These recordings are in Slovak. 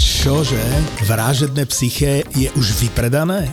Čože? Vražedné psyché je už vypredané?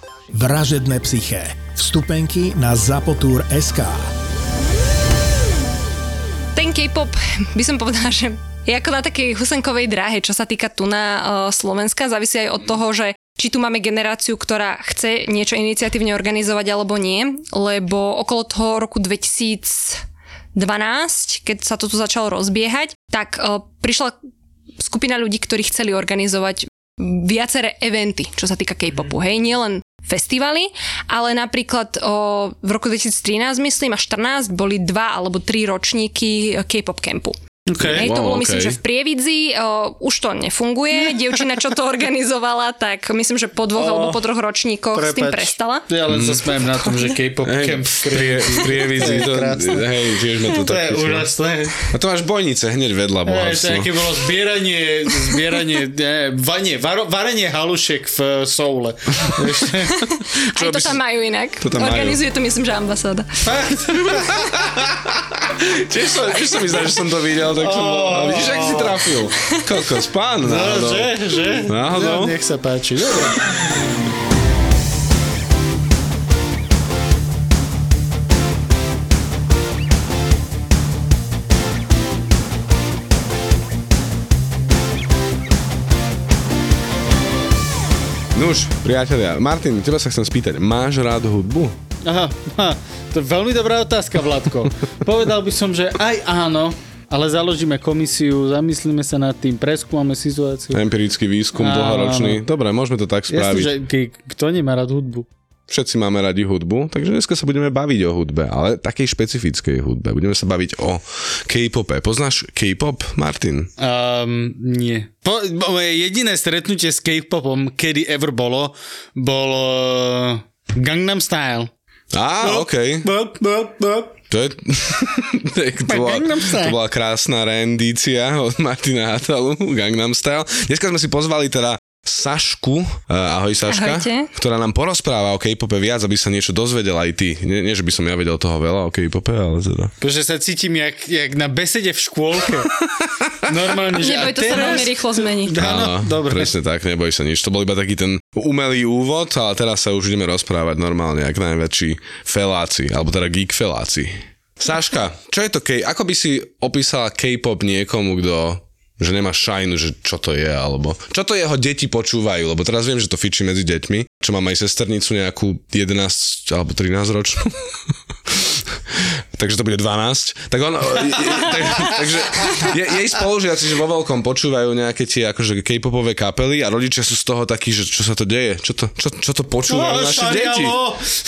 Vražedné psyché. Vstupenky na Zapotur.sk Ten K-pop by som povedala, že je ako na takej husenkovej dráhe, čo sa týka tu na uh, Slovenska. Závisí aj od toho, že či tu máme generáciu, ktorá chce niečo iniciatívne organizovať alebo nie, lebo okolo toho roku 2012, keď sa to tu začalo rozbiehať, tak uh, prišla skupina ľudí, ktorí chceli organizovať viaceré eventy, čo sa týka K-popu. Hej, nielen festivaly, ale napríklad o, v roku 2013, myslím, a 14 boli dva alebo tri ročníky K-pop campu. Okay. Hej, to wow, bolo myslím, okay. že v Prievidzi, o, už to nefunguje. Dievčina, čo to organizovala, tak myslím, že po dvoch oh, alebo po troch ročníkoch s tým prestala. Ja len sa smejem na tom, že K-pop Hej, camp v prie- v Prievidzi, to, hej, tiež sme to To je tak úžasné. A to máš bojnice hneď vedľa bohatstvo. aké bolo zbieranie, zbieranie, ne, vanie, varo, varenie halušiek v uh, Soule. Aj to tam majú inak. To tam majú. Organizuje to myslím, že ambasáda. Tiež sa mi zdá, že som to videl, tak som bol... A vidíš, ak si trafil. Kokos, pán, No, náhodou. že, že? Náhodou. No, nech sa páči. Dobre. Nuž, priatelia, Martin, teba sa chcem spýtať, máš rád hudbu? Aha, aha, to je veľmi dobrá otázka, Vladko. Povedal by som, že aj áno, ale založíme komisiu, zamyslíme sa nad tým, preskúmame situáciu. Empirický výskum Áno, dlhoročný. Dobre, môžeme to tak Jasne, spraviť. že k- kto nemá rád hudbu? Všetci máme radi hudbu, takže dneska sa budeme baviť o hudbe, ale takej špecifickej hudbe. Budeme sa baviť o K-pope. Poznáš K-pop, Martin? Um, nie. Po, moje jediné stretnutie s K-popom, kedy ever bolo, bolo Gangnam Style. Á, okej. Bop, bop, bop. To je... to, bola, to bola krásna rendícia od Martina Hatalu, Gangnam Style. Dneska sme si pozvali teda Sašku, uh, ahoj Saška, Ahojte. ktorá nám porozpráva o K-pope viac, aby sa niečo dozvedel aj ty. Nie, nie, že by som ja vedel toho veľa o K-pope, ale teda... Bože, sa cítim jak, jak na besede v škôlke. Normálne, že Neboj, to sa teraz- veľmi rýchlo zmení. Áno, dobre. Presne tak, neboj sa nič. To bol iba taký ten umelý úvod, ale teraz sa už ideme rozprávať normálne, jak najväčší feláci, alebo teda geek feláci. Saška, čo je to K? Ako by si opísala K-pop niekomu, kto že nemá šajnu, že čo to je, alebo čo to jeho deti počúvajú, lebo teraz viem, že to fičí medzi deťmi, čo mám aj sesternicu nejakú 11 alebo 13 ročnú. takže to bude 12. Tak on, tak, takže je, jej spolužiaci, že vo veľkom počúvajú nejaké tie akože K-popové kapely a rodičia sú z toho takí, že čo sa to deje, čo to, čo, čo to počúvajú No, naše deti.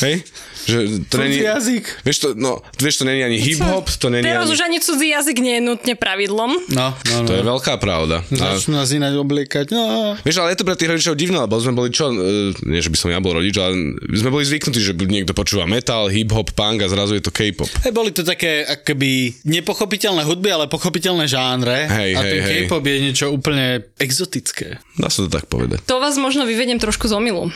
Hej? Že to Cudzí není, jazyk. vieš to, no, vieš to není ani hip-hop, to není Teraz ani... už ani cudzí jazyk nie je nutne pravidlom. No, no, no. To je veľká pravda. Začnú nás ináč obliekať. No, Vieš, ale je to pre tých rodičov divné, lebo sme boli čo, e, nie že by som ja bol rodič, ale sme boli zvyknutí, že niekto počúva metal, hip-hop, punk a zrazu je to K-pop. Hej, boli to také akoby nepochopiteľné hudby, ale pochopiteľné žánre. Hej, a hej, ten hej. K-pop je niečo úplne exotické. Dá sa to tak povedať. To vás možno vyvediem trošku z omilu.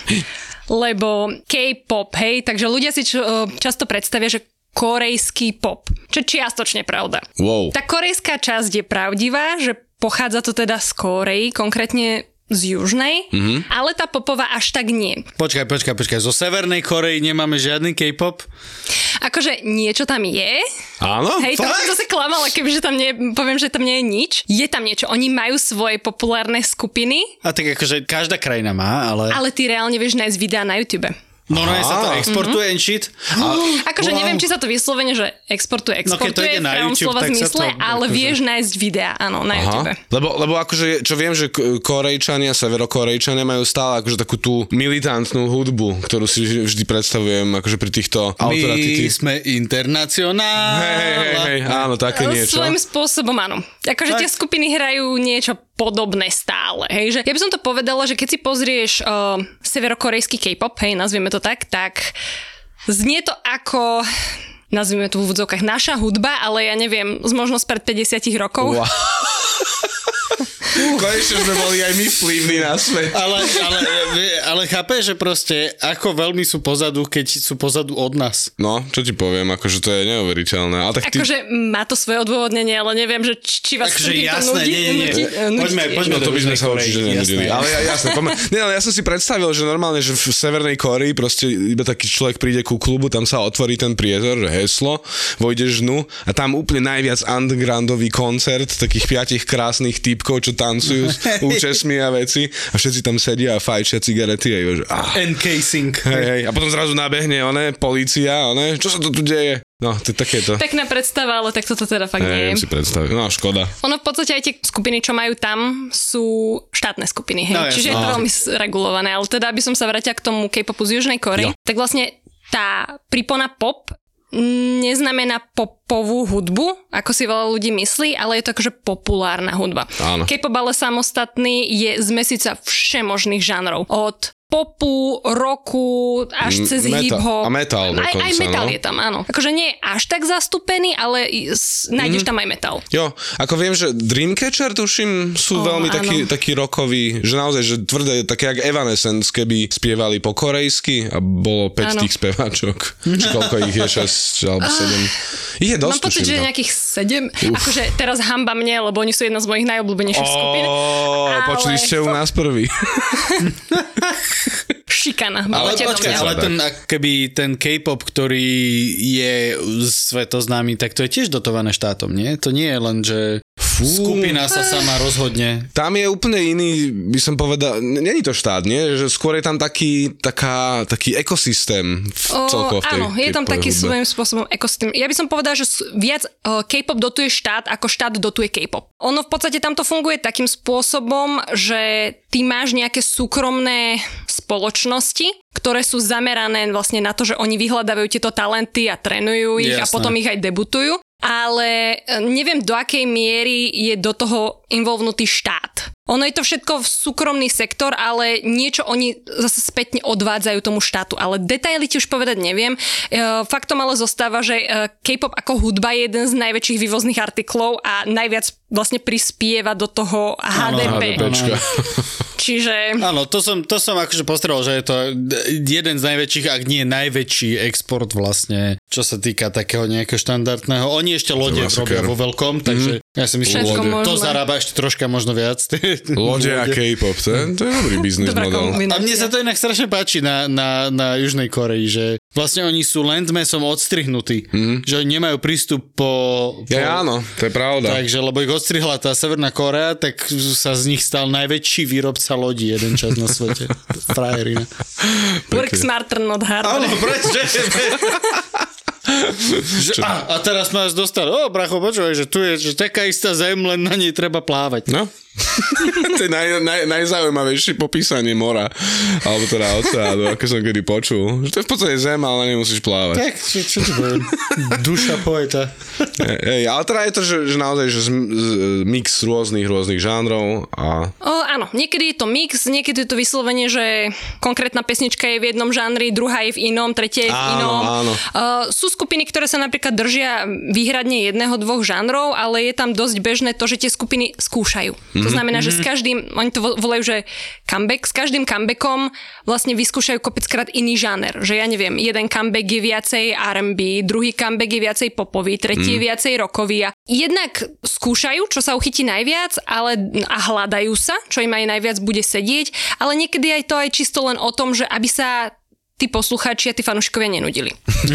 Lebo K-pop, hej, takže ľudia si čo, e, často predstavia, že korejský pop, čo je čiastočne pravda. Wow. Tá korejská časť je pravdivá, že pochádza to teda z Kórei, konkrétne z južnej, mm-hmm. ale tá popová až tak nie. Počkaj, počkaj, počkaj. Zo Severnej Korei nemáme žiadny K-pop? Akože niečo tam je, Áno? hej, to by som zase klamala, kebyže tam nie, poviem, že tam nie je nič. Je tam niečo, oni majú svoje populárne skupiny, A tak akože každá krajina má, ale... ale ty reálne vieš nájsť videá na YouTube. No, no, sa to exportuje and shit. A, Akože Wow. neviem, či sa to vyslovene, že exportuje, No, keď to exportuje ide na YouTube, slova tak sa zmysle, to ale akože- vieš nájsť videá, áno, na YouTube. Aha. Lebo, lebo akože, čo viem, že Korejčania, Severokorejčania majú stále akože takú tú militantnú hudbu, ktorú si vždy- predstavujem akože pri týchto My autoratity. sme internacionál. Hej, hej, hej, áno, také niečo. Svojím spôsobom áno. Akože Tak. tie skupiny hrajú niečo podobné stále. Hej, že ja by som to povedala, že keď si pozrieš uh, severokorejský K-pop, hej, nazvieme to tak, tak znie to ako nazvime to v úvodzovkách naša hudba, ale ja neviem, z možnosť pred 50 rokov. Wow. Konečne sme boli aj my vplyvní na svet. Ale, ale, ale chápeš, že proste ako veľmi sú pozadu, keď sú pozadu od nás. No, čo ti poviem, akože to je neuveriteľné. Ale tak ty... Akože má to svoje odôvodnenie, ale neviem, že či vás Akože to jasné, nudí, nie, nie, nie. nudí, nudí Poďme, poďme No to by sme sa určite nenudili. jasné. Ale ja, jasne, poďme. Nie, ale ja som si predstavil, že normálne, že v Severnej Koreji proste iba taký človek príde ku klubu, tam sa otvorí ten priezor, že heslo, vojdeš dnu a tam úplne najviac undergroundový koncert takých piatich krásnych typkov, čo tancujú s účesmi a veci a všetci tam sedia a fajčia cigarety a že ah, Encasing. hej, hej. A potom zrazu nabehne, one, policia, one, čo sa to tu deje? No, to je takéto. Pekná predstava, ale tak toto teda fakt Neviem nie si predstaviť. No, škoda. Ono v podstate aj tie skupiny, čo majú tam, sú štátne skupiny, hej? No. Čiže je to No. veľmi regulované. Ale teda, aby som sa vrátila k tomu K-popu z Južnej Korei, tak vlastne tá pripona pop neznamená popovú hudbu, ako si veľa ľudí myslí, ale je to akože populárna hudba. Áno. K-pop ale samostatný je z mesiaca všemožných žánrov. Od popu, roku, až Mm, cez metal- hip-hop. a metal aj, aj dokonca, metal no. je tam, áno. Akože nie je až tak zastúpený, ale s- nájdeš Mhm. tam aj metal. Jo, ako viem, že Dreamcatcher, tuším, sú Ó, veľmi áno. takí, takí rokoví, že naozaj, že tvrdé, také jak Evanescence, keby spievali po korejsky a bolo 5 Áno. tých speváčok. Či koľko ich je, 6 alebo 7. Ich je dosť, Mám pocit, že no. nejakých sedem. Akože teraz hamba mne, lebo oni sú jedna z mojich najobľúbenejších skupín. Ale- počuli ste u nás prvý. Šikana. Ale počkaj, ale ten, keby ten K-pop, ktorý je svetoznámy, tak to je tiež dotované štátom, nie? To nie je len, že Fú. skupina sa sama rozhodne. Tam je úplne iný, by som povedal, není to štát, nie? Že skôr je tam taký, taká, taký ekosystém v O, celkovo v tej, áno, je tam taký hudbe. svojím spôsobom ekosystém. Ja by som povedal, že viac uh, K-pop dotuje štát, ako štát dotuje K-pop. Ono v podstate tamto funguje takým spôsobom, že ty máš nejaké súkromné spoločnosti, ktoré sú zamerané vlastne na to, že oni vyhľadávajú tieto talenty a trénujú ich a Jasné. potom ich aj debutujú. Ale e, neviem, do akej miery je do toho involvnutý štát. Ono je to všetko v súkromný sektor, ale niečo oni zase spätne odvádzajú tomu štátu. Ale detaily ti už povedať neviem. E, Faktom ale zostáva, že e, K-pop ako hudba je jeden z najväčších vývozných artiklov a najviac vlastne prispieva do toho HDP. HDPčka. Čiže Áno, to som, to som akože postrel, že je to jeden z najväčších, ak nie najväčší export vlastne, čo sa týka takého nejakého štandardného. Oni ešte lode robia vo veľkom, takže ja si myslím, že to zarába ešte troška možno viac. Lode a K-pop, to je, to je dobrý biznis model. A mne sa to inak strašne páči na, na, na Južnej Koreji, že vlastne oni sú landmesom odstrihnutí, mm. že oni nemajú prístup po... po Ja, áno, to je pravda. Takže, lebo ich odstrihla tá Severná Korea, tak sa z nich stal najväčší výrobca lodí jeden čas na svete. Frajerina. work smarter, not harder. prečo? že, a, a teraz nás dostali, o bracho, počúvaj, že tu je že taká istá zem, len na nej treba plávať. No. to je naj, naj, najzaujímavejšie popísanie mora. Alebo teda oceánu, ako som kedy počul. Že to je v podstate zem, ale na nej musíš plávať. Tak, čo, čo ti poviem? Duša poeta. Hej, ale teda je to, že, že naozaj že z, z, mix rôznych, rôznych žánrov a O, áno, niekedy je to mix, niekedy je to vyslovene, že konkrétna pesnička je v jednom žánri, druhá je v inom, tretia je v Áno, inom. áno. Uh, sú skupiny, ktoré sa napríklad držia výhradne jedného, dvoch žánrov, ale je tam dosť bežné to, že tie skupiny skúšajú. Mhm. To znamená, že s každým, oni to vo- volajú, že comeback, s každým comebackom vlastne vyskúšajú kopeckrát iný žáner. Že ja neviem, jeden comeback je viacej R&B, druhý comeback je viacej popový, tretí je viacej rockový a jednak skúšajú, čo sa uchytí najviac, ale a hľadajú sa, čo im aj najviac bude sedieť, ale niekedy aj to aj čisto len o tom, že aby sa tí poslucháči a tí fanúšikovia nenudili.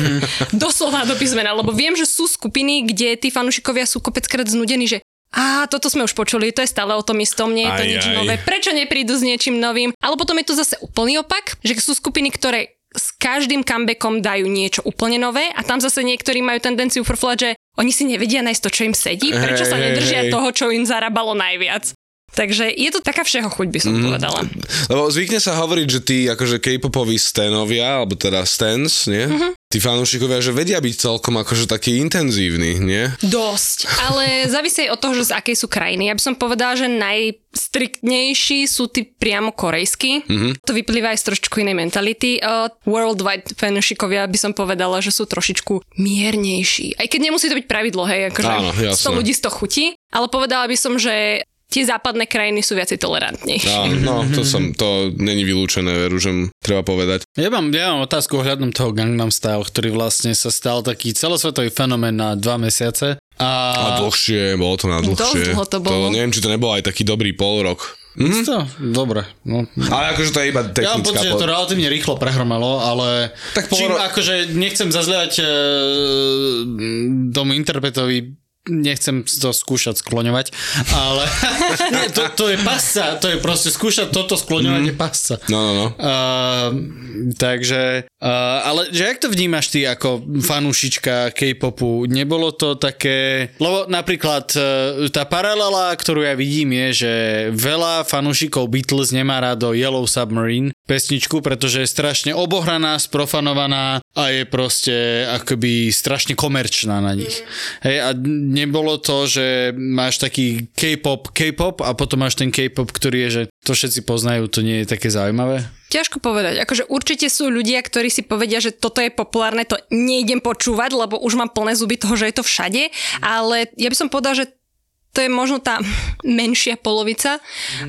Doslova do písmena, lebo viem, že sú skupiny, kde tí fanúšikovia sú kopeckrát znudení, že a toto sme už počuli, to je stále o tom istom, nie je to Aj, nič aj. nové. Prečo neprídu s niečím novým? Ale potom je tu zase úplný opak, že sú skupiny, ktoré s každým comebackom dajú niečo úplne nové a tam zase niektorí majú tendenciu frflať, že oni si nevedia nájsť to, čo im sedí, prečo sa nedržia toho, čo im zarábalo najviac. Takže je to taká všeho chuť, by som povedala. Lebo zvykne sa hovoriť, že tí akože K-popoví stanovia, alebo teda stans, nie? Mhm. tí fanúšikovia, že vedia byť celkom akože taký intenzívny, nie? Dosť, ale závisí od toho, že z akej sú krajiny. Ja by som povedala, že najstriktnejší sú tí priamo korejskí. Mm-hmm. To vyplýva aj z trošku inej mentality. Uh, worldwide fanúšikovia by som povedala, že sú trošičku miernejší. Aj keď nemusí to byť pravidlo, hej, akože Áno, jasné. 100 ľudí 100 chutí, ale povedala by som, že tie západné krajiny sú viacej tolerantnejšie. No, no to, som, to není vylúčené, veru, že treba povedať. Ja mám, ja mám otázku ohľadom toho Gangnam Style, ktorý vlastne sa stal taký celosvetový fenomén na dva mesiace. A, A dlhšie, bolo to na dlhšie. dlho to bolo. To, neviem, či to nebol aj taký dobrý pol rok. Mhm. to, dobre. No. Ale akože to je iba Ja mám technická... pocit, že to relatívne rýchlo prehromalo, ale Tak tak čím, akože nechcem zazliať e, tomu interpretovi nechcem to skúšať skloňovať, ale nie, to, to je pasca, to je proste skúšať toto skloňovať mm. je pasca. No, no, no. Uh, takže, uh, ale že jak to vnímaš ty ako fanúšička K-popu? Nebolo to také... Lebo napríklad uh, tá paralela, ktorú ja vidím je, že veľa fanúšikov Beatles nemá rádo Yellow Submarine pesničku, pretože je strašne obohraná, sprofanovaná a je proste akoby strašne komerčná na nich. Hej, a nebolo to, že máš taký K-pop, K-pop a potom máš ten K-pop, ktorý je, že to všetci poznajú, to nie je také zaujímavé? Ťažko povedať. Akože určite sú ľudia, ktorí si povedia, že toto je populárne, to nejdem počúvať, lebo už mám plné zuby toho, že je to všade. Ale ja by som povedala, že to je možno tá menšia polovica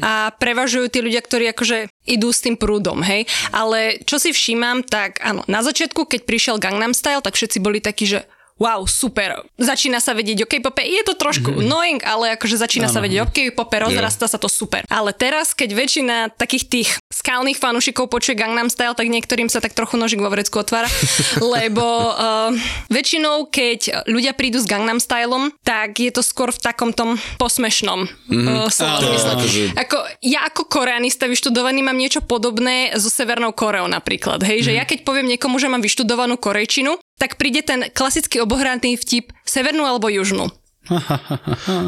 a prevažujú tí ľudia, ktorí akože idú s tým prúdom, hej. Ale čo si všímam, tak áno, na začiatku, keď prišiel Gangnam Style, tak všetci boli takí, že wow, super, začína sa vedieť o K-pope, je to trošku mm-hmm. annoying, ale akože začína ano. sa vedieť o K-pope, rozrastá sa to super. Ale teraz, keď väčšina takých tých skalných fanúšikov počuje Gangnam Style, tak niektorým sa tak trochu nožik vo vrecku otvára, lebo uh, väčšinou, keď ľudia prídu s Gangnam Stylom, tak je to skôr v takom tom posmešnom mm-hmm. uh, slova zmysle. Ako, ja ako koreanista vyštudovaný mám niečo podobné so Severnou Koreou napríklad. Hej, že ja keď poviem niekomu, že mám vyštudovanú korejčinu, tak príde ten klasický obohraný vtip severnú alebo južnú.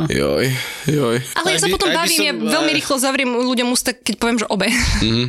Joj, joj. Ale ja sa by- potom bavím, som- ja veľmi rýchlo zavriem ľuďom ústa, keď poviem, že obe.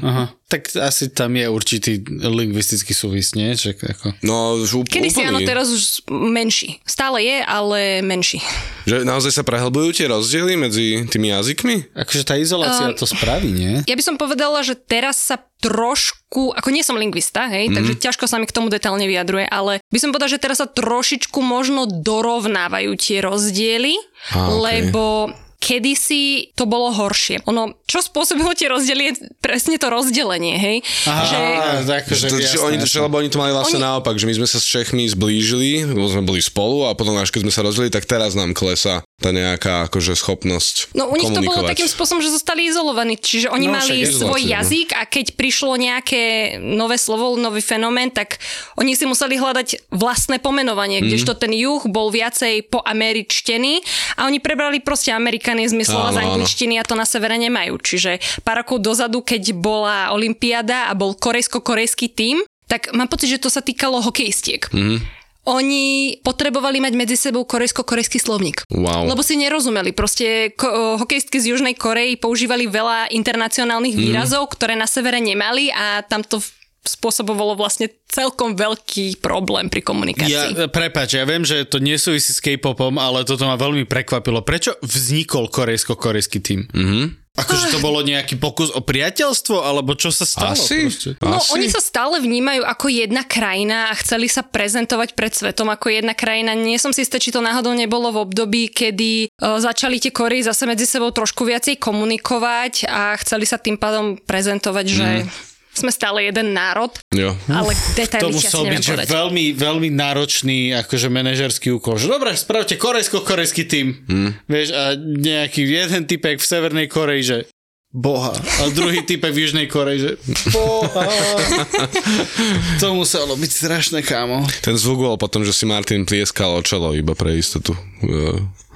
Aha. Tak asi tam je určitý lingvistický súvis, nie? Že ako... No, už úpl- Kedy si úplný. áno, teraz už menší. Stále je, ale menší. Že naozaj sa prehlbujú tie rozdiely medzi tými jazykmi? Akože tá izolácia Um, to spraví, nie? Ja by som povedala, že teraz sa trošku, ako nie som lingvista, hej, mm-hmm. takže ťažko sa mi k tomu detálne vyjadruje, ale by som povedala, že teraz sa trošičku možno dorovnávajú tie rozdiely, Á, okej. lebo kedysi to bolo horšie. Ono, čo spôsobilo tie rozdiely, je presne to rozdelenie, hej? Aha, že, akože, To, jasné, že oni, jasné. že, lebo oni to mali vlastne Oni- naopak, že my sme sa s Čechmi zblížili, lebo sme boli spolu a potom až keď sme sa rozdelili, tak teraz nám klesá tá nejaká akože schopnosť No u nich to bolo takým spôsobom, že zostali izolovaní, čiže oni No, mali svoj no. jazyk a keď prišlo nejaké nové slovo, nový fenomén, tak oni si museli hľadať vlastné pomenovanie, Mhm. kdežto ten juh bol viacej poameričtený a oni prebrali proste amerikanizmy slova z angličtiny a to na severe nemajú. Čiže pár rokov dozadu, keď bola Olympiáda a bol korejsko-korejský tím, tak mám pocit, že to sa týkalo hokejistiek. Mhm. Oni potrebovali mať medzi sebou korejsko-korejský slovník. Wow. Lebo si nerozumeli. Proste ko- hokejistky z Južnej Korei používali veľa internacionálnych Mhm. výrazov, ktoré na severe nemali a tam to v- spôsobovalo vlastne celkom veľký problém pri komunikácii. Ja, prepáč, ja viem, že to nesúvisí s K-popom, ale toto ma veľmi prekvapilo. Prečo vznikol korejsko-korejský tým? Mhm. Akože to bolo nejaký pokus o priateľstvo, alebo čo sa stalo? Asi? proste? No, Asi? oni sa stále vnímajú ako jedna krajina a chceli sa prezentovať pred svetom ako jedna krajina. Nie som si istá, či to náhodou nebolo v období, kedy uh, začali tie Korei zase medzi sebou trošku viacej komunikovať a chceli sa tým pádom prezentovať, že sme stále jeden národ, Jo. ale To detaily asi musel byť že veľmi, veľmi náročný akože manažerský úkol. Že dobre, spravte korejsko-korejský tým. Hm. Vieš, a nejaký jeden typek v Severnej Koreji, že boha. A druhý typek v Južnej Koreji, že boha. to muselo byť strašné, kámo. Ten zvuk bol potom, že si Martin plieskal o čelo iba pre istotu.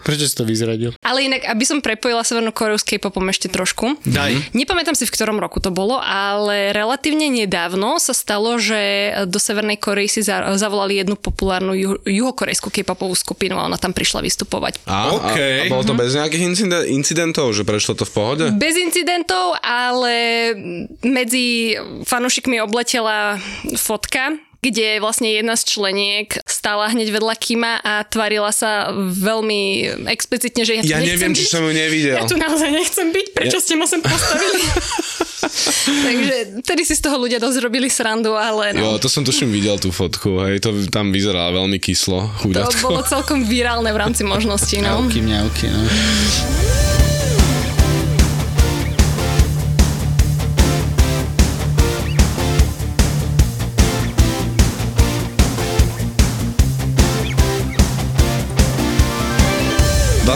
Prečo si to vyzradil? Ale inak, aby som prepojila Severnú Koreu s K-popom ešte trošku. Daj. Nepamätám si, v ktorom roku to bolo, ale relatívne nedávno sa stalo, že do Severnej Korei si za- zavolali jednu populárnu juho- juhokorejskú K-popovú skupinu a ona tam prišla vystupovať. A, OK. a, a bolo to bez nejakých inciden- incidentov, že prešlo to v pohode? Bez incidentov, ale medzi fanúšikmi obletela fotka kde vlastne jedna z členiek stála hneď vedľa Kima a tvarila sa veľmi explicitne, že ja tu Ja neviem, byť. či som ju nevidel. Ja tu naozaj nechcem byť, prečo Ja- ste ma sem postavili? Takže vtedy si z toho ľudia dosť robili srandu, ale no, Jo, to som tuším videl tú fotku, hej, to tam vyzerá veľmi kyslo, to chudátko. bolo celkom virálne v rámci možností. No. Mňauky, mňauky, no.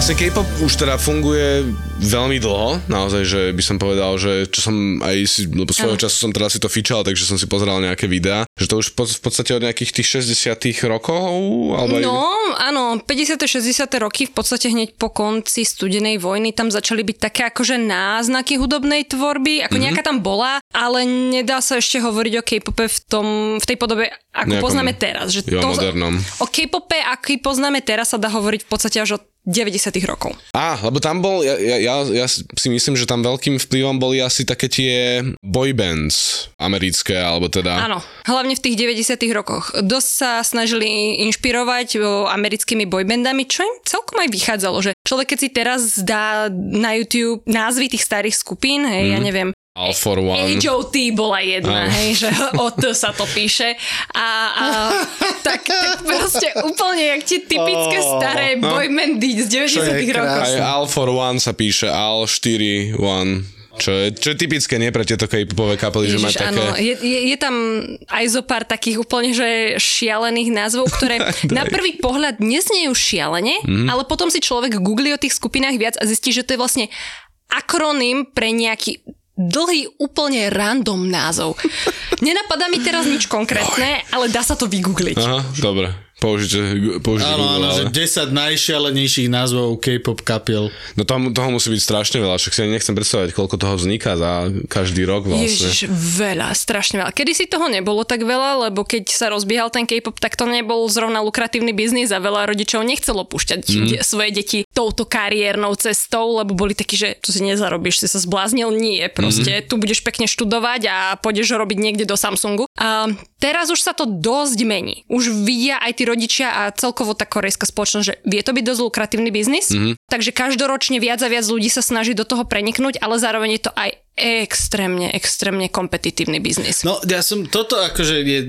Vlastne K-pop už teda funguje veľmi dlho, naozaj, že by som povedal, že čo som aj si, lebo svojho času som teda si to fičal, takže som si pozeral nejaké videá, že to už v podstate od nejakých tých 60 rokov, alebo. No, áno, 50. 60. roky v podstate hneď po konci studenej vojny tam začali byť také akože náznaky hudobnej tvorby, ako mm-hmm. nejaká tam bola, ale nedá sa ešte hovoriť o K-pope v, tom, v tej podobe, ako Nejakom- poznáme teraz. Že jo, to, modernom. O K-pope, aký poznáme teraz, sa dá hovoriť v podstate až od 90. rokov. Á, lebo tam bol, ja, ja, ja, ja si myslím, že tam veľkým vplyvom boli asi také tie boybands americké, alebo teda... Áno, hlavne v tých 90. rokoch. Dosť sa snažili inšpirovať americkými boybandami, čo im celkom aj vychádzalo, že človek keď si teraz dá na YouTube názvy tých starých skupín, hej, mm. ja neviem, All for One. HOT bola jedna, Áno. hej, že o T sa to píše a, a tak, tak proste úplne jak tie typické Ó, staré no. boybandy z 90 rokov. Aj All for One sa píše All 4 One. Čo je, čo je typické, nie pre tieto K-popové kapely, že má Ježiš, také... áno, je, je, je tam aj zo pár takých úplne že šialených názvov, ktoré na prvý pohľad neznejú šialene, mm-hmm. ale potom si človek googli o tých skupinách viac a zistí, že to je vlastne akronym pre nejaký dlhý, úplne random názov. Nenapadá mi teraz nič konkrétne, ale dá sa to vygoogliť. Aha, dobre. Použite, použite Áno, Google, áno, ale... že 10 najšialenejších názvov K-pop kapiel. No toho, toho musí byť strašne veľa, však si ani nechcem predstavať, koľko toho vzniká za každý rok vlastne. Ježiš, veľa, strašne veľa. Kedy si toho nebolo tak veľa, lebo keď sa rozbiehal ten K-pop, tak to nebol zrovna lukratívny biznis a veľa rodičov nechcelo púšťať mm. de- svoje deti touto kariérnou cestou, lebo boli takí, že tu si nezarobíš, si sa zbláznil. Nie, proste mm. tu budeš pekne študovať a pôjdeš robiť niekde do Samsungu. Teraz už sa to dosť mení. Už vidia aj tí rodičia a celkovo tá korejská spoločnosť, že vie to byť dosť lukratívny biznis, mm. takže každoročne viac a viac ľudí sa snaží do toho preniknúť, ale zároveň je to aj extrémne, extrémne kompetitívny biznis. No ja som, toto akože je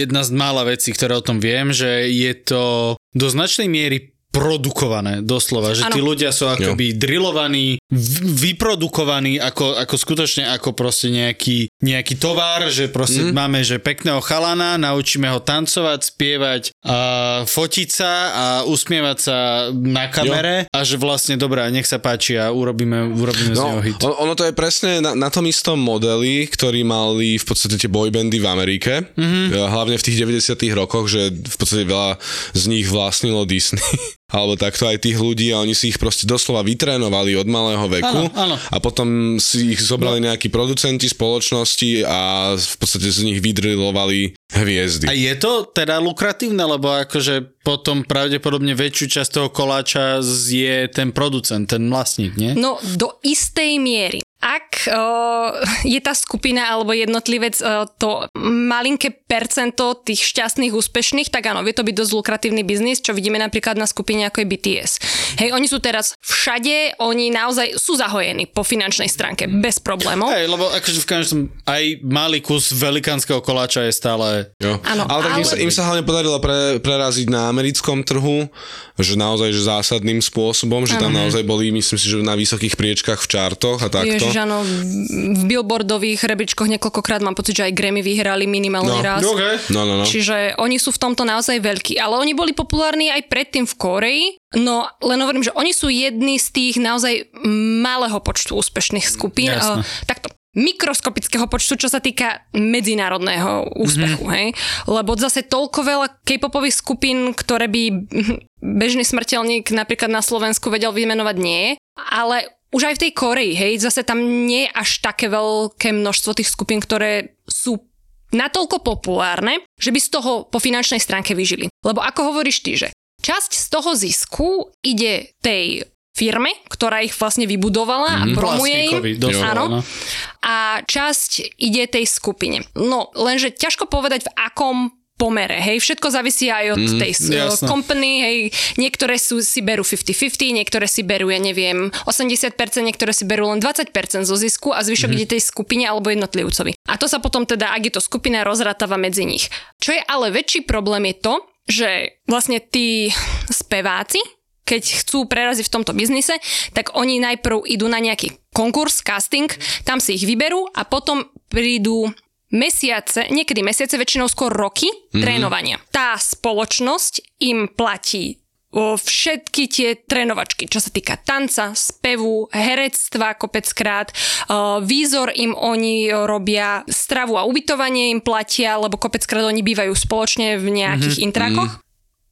jedna z mála vecí, ktoré o tom viem, že je to do značnej miery produkované, doslova, že Áno. tí ľudia sú akoby drillovaní, v- vyprodukovaní ako, ako skutočne ako proste nejaký, nejaký tovar, že proste mm. máme, že pekného chalana, naučíme ho tancovať, spievať, a fotiť sa a usmievať sa na kamere a že vlastne dobrá, nech sa páči a urobíme, urobíme z No, neho hit. on- ono to je presne na, na tom istom modeli, ktorý mali v podstate tie boybandy v Amerike, mm-hmm. hlavne v tých 90 rokoch, že v podstate veľa z nich vlastnilo Disney. Alebo takto aj tých ľudí a oni si ich proste doslova vytrénovali od malého veku Áno, áno. a potom si ich zobrali nejakí producenti spoločnosti a v podstate z nich vydrilovali hviezdy. A je to teda lukratívne, lebo akože potom pravdepodobne väčšiu časť toho koláča je ten producent, ten vlastník, nie? No, do istej miery. Ak uh, je tá skupina alebo jednotlivec uh, to malinké percento tých šťastných, úspešných, tak áno, vie to byť dosť lukratívny biznis, čo vidíme napríklad na skupine ako je BTS. Hej, oni sú teraz všade, oni naozaj sú zahojení po finančnej stránke, bez problémov. Hej, lebo akože v každom aj malý kus velikánskeho koláča je stále... Jo. Áno, ale tak Im, sa, ale- im sa hlavne podarilo pre, preraziť na americkom trhu, že naozaj že zásadným spôsobom, že tam naozaj boli, myslím si, že na vysokých priečkach v čartoch a takto. Ježiš, áno, v billboardových rebríčkoch niekoľkokrát mám pocit, že aj Grammy vyhrali minimálne No. raz. Okay. No, no, no. Čiže oni sú v tomto naozaj veľkí. Ale oni boli populárni aj predtým v Koreji, no len hovorím, že oni sú jedni z tých naozaj malého počtu úspešných skupín. Jasné. Uh, takto mikroskopického počtu, čo sa týka medzinárodného úspechu, mm-hmm. hej? Lebo zase toľko veľa K-popových skupín, ktoré by bežný smrteľník napríklad na Slovensku vedel vymenovať nie ale už aj v tej Koreji, hej, zase tam nie je až také veľké množstvo tých skupín, ktoré sú natoľko populárne, že by z toho po finančnej stránke vyžili. Lebo ako hovoríš ty, že časť z toho zisku ide tej firme, ktorá ich vlastne vybudovala a promuje Vlastníkovi, im. Áno. no. A časť ide tej skupine. No, lenže ťažko povedať v akom pomere, hej, všetko závisí aj od tej s- jasné. company, hej, niektoré sú, si berú 50-50, niektoré si berú, ja neviem, 80%, niektoré si berú len 20% zo zisku a zvyšok ide tej skupine alebo jednotlivcovi. A to sa potom teda, ak je to skupina, rozrátava medzi nich. Čo je ale väčší problém je to, že vlastne tí speváci, keď chcú preraziť v tomto biznise, tak oni najprv idú na nejaký konkurs, casting, tam si ich vyberú a potom prídu mesiace, niekedy mesiace, väčšinou skôr roky mm-hmm. trénovania. Tá spoločnosť im platí o všetky tie trénovačky, čo sa týka tanca, spevu, herectva kopeckrát, výzor im oni robia, stravu a ubytovanie im platia, lebo kopeckrát oni bývajú spoločne v nejakých mm-hmm. intrakoch.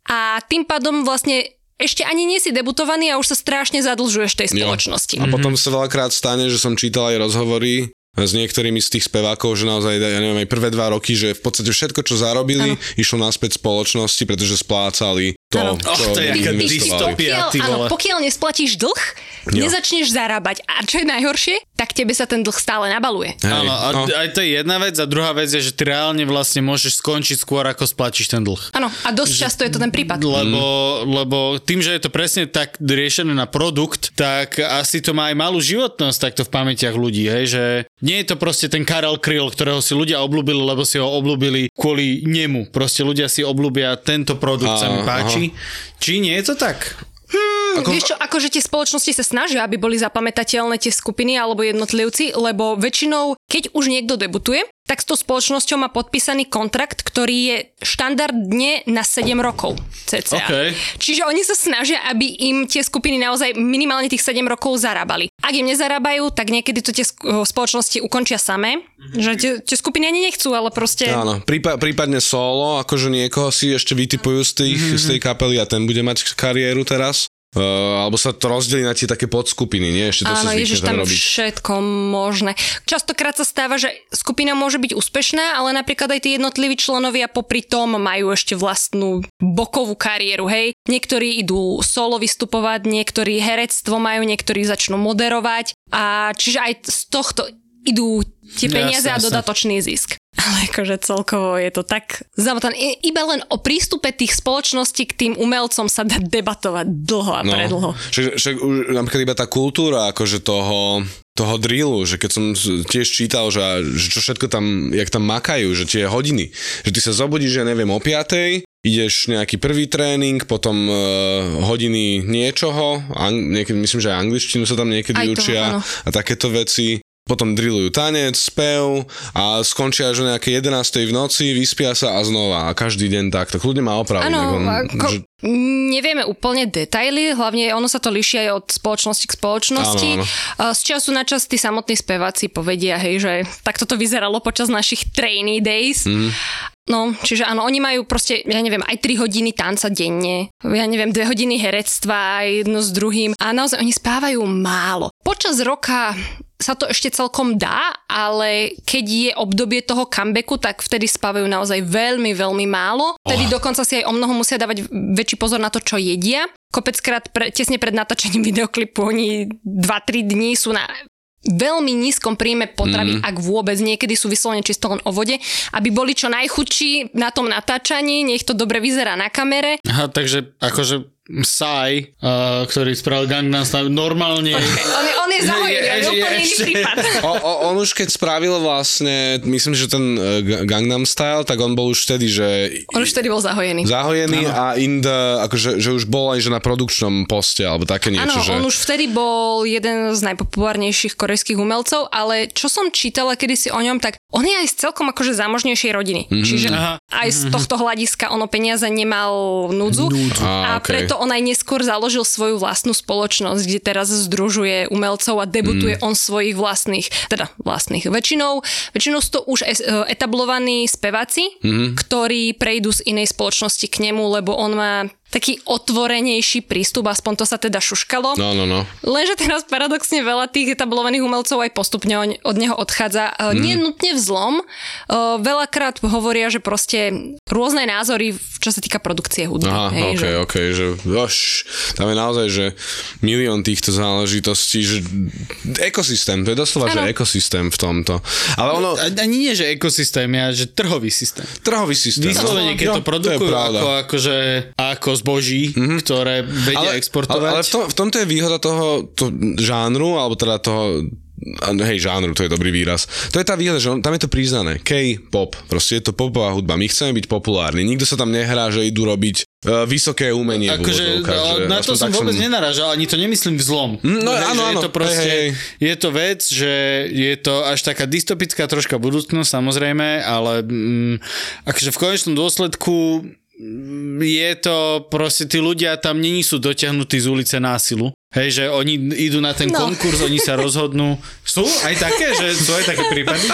A tým pádom vlastne ešte ani nie si debutovaný a už sa strašne zadlžuješ tej spoločnosti. A potom sa veľakrát stane, že som čítal aj rozhovory s niektorými z tých spevákov, že naozaj, ja neviem, aj prvé dva roky, že v podstate všetko, čo zarobili, ano. išlo naspäť spoločnosti, pretože splácali to, Áno. čo Och, to je investovali. dystopia. Pokiaľ, ty áno, vole. pokiaľ nesplatíš dlh, Jo. nezačneš zarábať. A čo je najhoršie, tak tebe sa ten dlh stále nabaluje. Hej, Áno, a no. aj to je jedna vec a druhá vec je, že ty reálne vlastne môžeš skončiť skôr, ako splatíš ten dlh. Áno, a dosť často je to ten prípad. Lebo, lebo tým, že je to presne tak riešené na produkt, tak asi to má aj malú životnosť takto v pamätiach ľudí, hej, že nie je to proste ten Karel Kryl, ktorého si ľudia obľúbili, lebo si ho obľúbili kvôli nemu. Proste ľudia si obľúbia tento produkt, sa mi páči. Či nie je to tak? Ako... Vieš čo, akože tie spoločnosti sa snažia, aby boli zapamätateľné tie skupiny alebo jednotlivci, lebo väčšinou, keď už niekto debutuje, tak s tou spoločnosťou má podpísaný kontrakt, ktorý je štandardne na 7 rokov cca. OK. Čiže oni sa snažia, aby im tie skupiny naozaj minimálne tých 7 rokov zarábali. Ak im nezarábajú, tak niekedy to tie spoločnosti ukončia samé, že tie, tie skupiny ani nechcú, ale proste... Áno, prípa- prípadne solo, akože niekoho si ešte vytipujú z, tých, Mhm. z tej kapely a ten bude mať kariéru teraz. Uh, alebo sa to rozdelí na tie také podskupiny, nie? Ešte to Áno, sa ježiš, tam robiť. všetko možné. Častokrát sa stáva, že skupina môže byť úspešná, ale napríklad aj tí jednotliví členovia popri tom majú ešte vlastnú bokovú kariéru, hej. Niektorí idú solo vystupovať, niektorí herectvo majú, niektorí začnú moderovať a čiže aj z tohto idú tie Jasne, peniaze a jasne. dodatočný zisk. Ale akože celkovo je to tak zamotané. Iba len o prístupe tých spoločností k tým umelcom sa dá debatovať dlho a predlho. Však, však už napríklad iba tá kultúra akože toho, toho drillu, že keď som tiež čítal, že, že čo všetko tam, jak tam makajú, že tie hodiny, že ty sa zobudíš, ja neviem, o 5 ideš nejaký prvý tréning, potom uh, hodiny niečoho, ang- niekedy, myslím, že aj angličtinu sa tam niekedy Aj to, učia áno. a takéto veci. Potom drillujú tanec, spev a skončia až o nejaké 11. v noci, vyspia sa a znova. A každý deň tak. Tak ľudia má opravu. Áno, ako, že, nevieme úplne detaily, hlavne ono sa to líši aj od spoločnosti k spoločnosti. Áno, áno. Z času na čas tí samotní speváci povedia, hej, že takto to vyzeralo počas našich trainee days. Mhm. No, čiže áno, oni majú proste, ja neviem, aj 3 hodiny tanca denne, ja neviem, 2 hodiny herectva jedno s druhým a naozaj oni spávajú málo. Počas roka sa to ešte celkom dá, ale keď je obdobie toho comebacku, tak vtedy spávajú naozaj veľmi, veľmi málo. Vtedy oh. dokonca si aj o mnoho musia dávať väčší pozor na to, čo jedia. Kopeckrát pre, tesne pred natáčaním videoklipu oni 2-3 dní sú na veľmi nízkom príjme potravy, mm. ak vôbec. Niekedy sú vyslovene čisto len o vode, aby boli čo najchudší na tom natáčaní, nech to dobre vyzerá na kamere. Aha, takže akože Psy, uh, ktorý spravil Gangnam Style, normálne... On je, on je zahojený, je Je- je- úplne ešte- prípad. O, o, on už keď spravil vlastne, myslím, že ten uh, Gangnam Style, tak on bol už vtedy, že On už vtedy bol zahojený. zahojený a in the, akože, že už bol aj že na produkčnom poste, alebo také Áno, niečo, že... on už vtedy bol jeden z najpopulárnejších korejských umelcov, ale čo som čítala kedysi o ňom, tak on je aj z celkom akože zámožnejšej rodiny. Mhm. Mm-hmm. Čiže Aha. aj z tohto hľadiska ono peniaze nemal núdzu. Á, A okej. preto on aj neskôr založil svoju vlastnú spoločnosť, kde teraz združuje umelcov a debutuje Mhm. on svojich vlastných, teda vlastných. Väčšinou, väčšinou sú to už e, etablovaní speváci, Mhm. ktorí prejdú z inej spoločnosti k nemu, lebo on má taký otvorenejší prístup, aspoň to sa teda šuškalo. No, no, no. Lenže teraz paradoxne veľa tých etablovaných umelcov aj postupne od neho odchádza. Mm. Nie nutne v zlom. E, Veľakrát hovoria, že proste rôzne názory, čo sa týka produkcie hudby. Aha, hej, ok, že... ok, že oš, tam je naozaj, že milión týchto záležitostí, že ekosystém, to je doslova, že Áno. ekosystém v tomto. Ale ono, A- Ani nie, že ekosystém, ja, že trhový systém. trhový systém. Vyslovene, no. keď Jo, to produkujú pravda. ako, akože, ako zboží, mm-hmm. ktoré vedia ale, exportovať. Ale, ale v, tom, v tomto je výhoda toho to žánru, alebo teda toho a hej, žánru, to je dobrý výraz. To je tá výhoda, že on, tam je to priznané. K-pop, proste je to popová hudba. My chceme byť populárni. Nikto sa tam nehrá, že idú robiť uh, vysoké umenie. Akože no, na to som vôbec nenarážal, ani to nemyslím v zlom. Mm, no, Hej, áno, áno. Je to proste, Hej, hej. je to vec, že je to až taká dystopická troška budúcnosť, samozrejme, ale mm, akože v konečnom dôsledku je to proste, tí ľudia tam není sú dotiahnutí z ulice násilu. Hej, že oni idú na ten No. konkurs, oni sa rozhodnú. Sú aj také, že sú aj také prípady?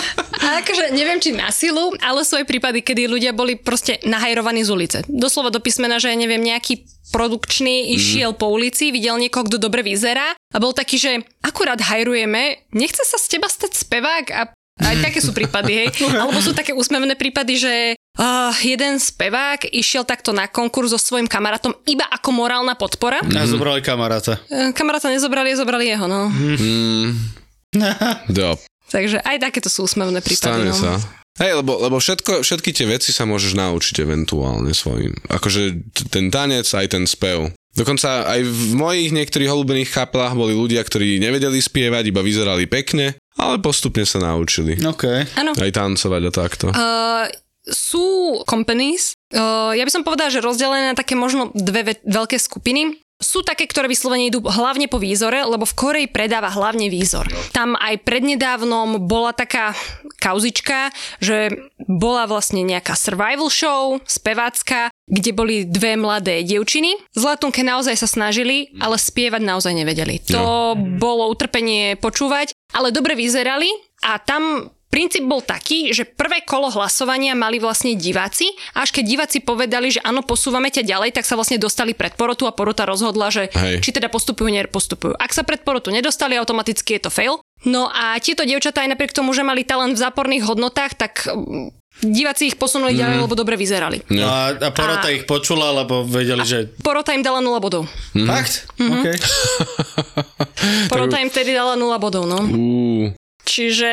A akože neviem, či na silu, ale sú aj prípady, kedy ľudia boli proste nahajrovaní z ulice. Doslova do písmena, že neviem, nejaký produkčný išiel po ulici, videl niekoho, kto dobre vyzerá a bol taký, že akurát hajrujeme, nechce sa z teba stať spevák a aj také sú prípady, hej. Alebo sú také úsmevné prípady, že uh, jeden spevák išiel takto na konkurs so svojím kamarátom iba ako morálna podpora. A zobrali kamaráta. Uh, kamaráta nezobrali, zobrali jeho, no. Jo, Takže aj takéto sú úsmevné prípady. stane no. sa. Hej, lebo, lebo všetko, všetky tie veci sa môžeš naučiť eventuálne svojim. Akože ten tanec, aj ten spev. Dokonca aj v mojich niektorých obľúbených kapelách boli ľudia, ktorí nevedeli spievať, iba vyzerali pekne, ale postupne sa naučili. OK. Áno. Aj tancovať a takto. Uh, sú companies, uh, ja by som povedala, že rozdelené na také možno dve ve- veľké skupiny. Sú také, ktoré vyslovene idú hlavne po výzore, lebo v Koreji predáva hlavne výzor. Tam aj prednedávnom bola taká kauzička, že bola vlastne nejaká survival show, spevácka, kde boli dve mladé dievčiny. Zlatunke naozaj sa snažili, ale spievať naozaj nevedeli. To bolo utrpenie počúvať, ale dobre vyzerali a tam Princíp bol taký, že prvé kolo hlasovania mali vlastne diváci a až keď diváci povedali, že áno, posúvame ťa ďalej, tak sa vlastne dostali pred porotu a porota rozhodla, že Hej. či teda postupujú, nepostupujú. Ak sa pred porotu nedostali, automaticky je to fail. No a tieto dievčatá aj napriek tomu, že mali talent v záporných hodnotách, tak mm, diváci ich posunuli ďalej, lebo dobre vyzerali. No a, a porota A- ich počula, lebo vedeli, že... Porota im dala 0 bodov. Fakt? Mhm. OK. Porota im tedy dala 0 bodov, no. Uú, Čiže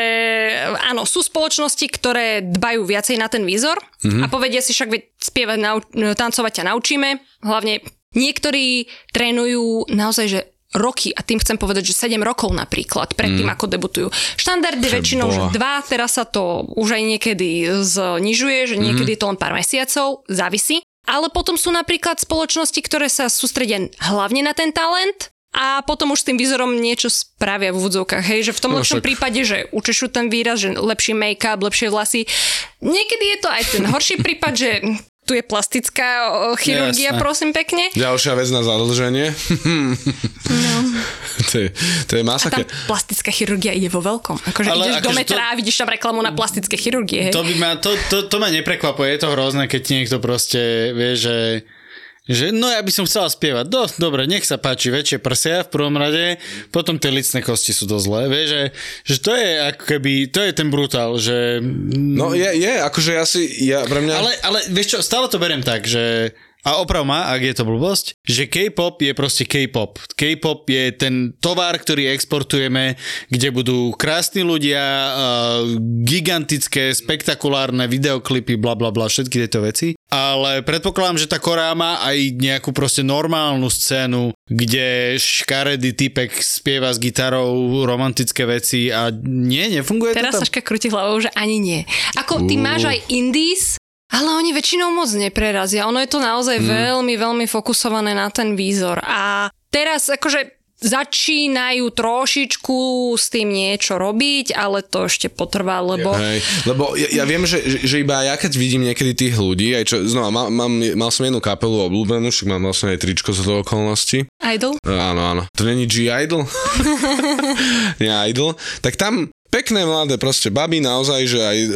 áno, sú spoločnosti, ktoré dbajú viacej na ten výzor mm-hmm. a povedia si však, veď spievať, nau- tancovať ťa naučíme. Hlavne niektorí trénujú naozaj, že roky, a tým chcem povedať, že 7 rokov napríklad, predtým mm. ako debutujú. Štandard je väčšinou, Preboha. 2, teraz sa to už aj niekedy znižuje, že niekedy je to len pár mesiacov, závisí. Ale potom sú napríklad spoločnosti, ktoré sa sústredia hlavne na ten talent a potom už s tým výzorom niečo spravia v úvodzovkách. Hej, že v tom No lepšom však- prípade, že učešu ten výraz, že lepší make-up, lepšie vlasy. Niekedy je to aj ten horší prípad, že tu je plastická chirurgia, Jasné. prosím pekne. ďalšia vec na zadlženie. No. to, je, to je masaker. plastická chirurgia ide vo veľkom. Akože Ale ideš do akože metra a vidíš tam reklamu na plastické chirurgie. Hej. To, by ma, to, to, to ma neprekvapuje, je to hrozné, keď ti niekto proste vie, že že no ja by som chcela spievať. Do, dobre, nech sa páči, väčšie prsia v prvom rade, potom tie licné kosti sú dosť zlé. Vieš, že, že to je ako keby, to je ten brutál, že... No je, je, akože ja si, ja pre mňa... Ale, ale vieš čo, stále to beriem tak, že a oprav ma, ak je to blbosť, že K-pop je proste K-pop. K-pop je ten tovar, ktorý exportujeme, kde budú krásni ľudia, uh, gigantické, spektakulárne videoklipy, bla bla bla, všetky tieto veci. Ale predpokladám, že tá Korea má aj nejakú proste normálnu scénu, kde škaredý typek spieva s gitarou romantické veci a nie, nefunguje Teraz to tam? Saška krúti hlavou, že ani nie. Ako ty máš aj indies, ale oni väčšinou moc neprerazia. Ono je to naozaj mm. veľmi, veľmi fokusované na ten výzor. A teraz akože začínajú trošičku s tým niečo robiť, ale to ešte potrvá, lebo... Hej, lebo ja, ja viem, že, že, iba ja keď vidím niekedy tých ľudí, aj čo, znova, mal, mám, mal som jednu kapelu obľúbenú, však mám vlastne aj tričko z toho okolností. Idol? Áno, áno. To není G-Idol? Nie Idol. Tak tam pekné mladé proste baby, naozaj, že aj e,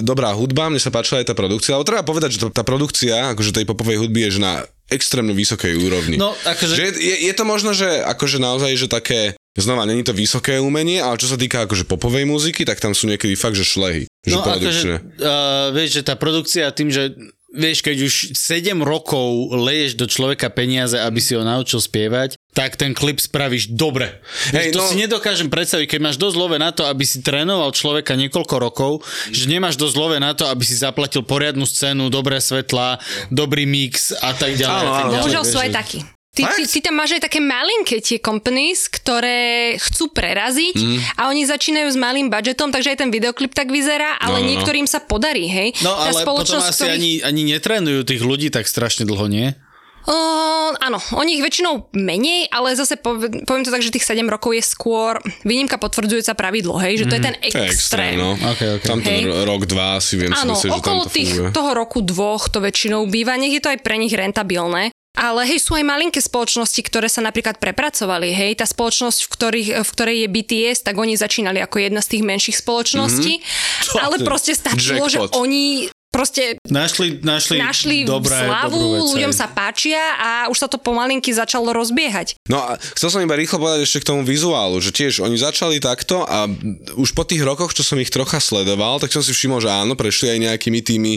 dobrá hudba, mne sa páčila aj tá produkcia, ale treba povedať, že to, tá produkcia, akože tej popovej hudby je že na extrémne vysokej úrovni. No, akože... Že je, je to možno, že akože naozaj, že také, znova, není to vysoké umenie, ale čo sa týka akože popovej muziky, tak tam sú niekedy fakt, že šlehy. Že No akože, uh, vieš, že tá produkcia tým, že vieš, keď už 7 rokov leješ do človeka peniaze, aby si ho naučil spievať, tak ten klip spravíš dobre. Hej, to no- si nedokážem predstaviť, keď máš dosť love na to, aby si trénoval človeka niekoľko rokov, že nemáš dosť love na to, aby si zaplatil poriadnu scénu, dobré svetlá, dobrý mix a tak ďalej. Áno, áno. Bohužiaľ sú aj takí. Ty, ty, ty tam máš aj také malinké tie companies, ktoré chcú preraziť Mhm. a oni začínajú s malým budžetom, takže aj ten videoklip tak vyzerá, ale No, no, no. niektorým sa podarí, hej. No Tá ale potom spoločnosť, asi ktorých- ani, ani netrénujú tých ľudí tak strašne dlho, nie? Uh, áno, oni ich väčšinou menej, ale zase poviem, poviem to tak, že tých 7 rokov je skôr výnimka potvrdzujúca pravidlo, hej, že to je ten To je extrém, extrém. no. Ok, ok. Tam ten Hej. rok, dva si viem si Áno, myslieť, že tam okolo to tých, funguje. toho roku dvoch to väčšinou býva, nech je to aj pre nich rentabilné. Ale hej, sú aj malinké spoločnosti, ktoré sa napríklad prepracovali. Hej, tá spoločnosť, v, ktorých, v ktorej je BTS, tak oni začínali ako jedna z tých menších spoločností. Mm-hmm. Ale proste stačilo, že Jackpot. oni proste Našli, našli, našli dobré, slavu, ľuďom sa páčia a už sa to pomalinky začalo rozbiehať. No a chcel som iba rýchlo povedať ešte k tomu vizuálu, že tiež oni začali takto a už po tých rokoch, čo som ich trocha sledoval, tak som si všimol, že áno, prešli aj nejakými tými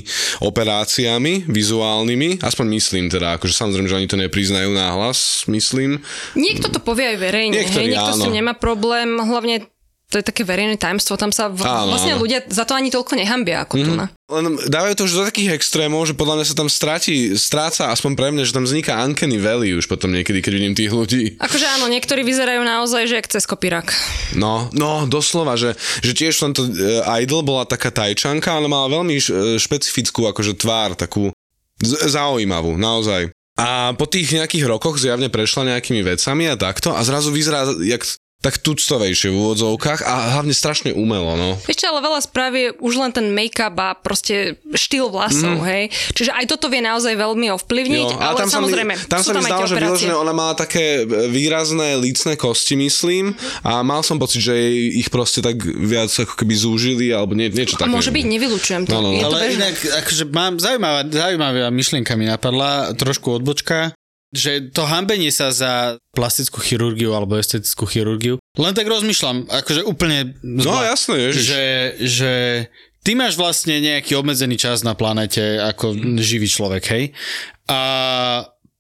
operáciami vizuálnymi, aspoň myslím teda, akože samozrejme, že oni to nepriznajú náhlas, myslím. Niekto to povie aj verejne, Niektorí, hej, niekto s tým áno. nemá problém, hlavne to je také verejné tajomstvo, tam sa v, Áno, vlastne áno. ľudia za to ani toľko nehambia ako tu na. Len dávajú to už do takých extrémov, že podľa mňa sa tam stráti, stráca, aspoň pre mňa, že tam vzniká uncanny valley už potom niekedy, keď vidím tých ľudí. Akože áno, niektorí vyzerajú naozaj, že jak cez kopírak. No, no, doslova, že, že tiež v tomto uh, Idol bola taká tajčanka, ale mala veľmi e, špecifickú akože tvár, takú z- zaujímavú, naozaj. A po tých nejakých rokoch zjavne prešla nejakými vecami a takto a zrazu vyzerá jak tak tuctovejšie v úvodzovkách a hlavne strašne umelo, no. Ešte ale veľa správ je už len ten make-up a proste štýl vlasov, mm. hej. Čiže aj toto vie naozaj veľmi ovplyvniť, ale samozrejme, sa mi, tam sú sa tam mi zdalo, že vyložené ona mala také výrazné lícne kosti, myslím, a mal som pocit, že jej ich proste tak viac ako keby zúžili, alebo nie, niečo A také. môže byť, nevylučujem to. No, no, no. Je to Ale bežné. inak, akože mám zaujímavá, zaujímavá myšlienka mi napadla, trošku odbočka, že to hambenie sa za plastickú chirurgiu alebo estetickú chirurgiu, len tak rozmýšľam, akože úplne No zbla- jasné, ježiš. že, že ty máš vlastne nejaký obmedzený čas na planete ako živý človek, hej? A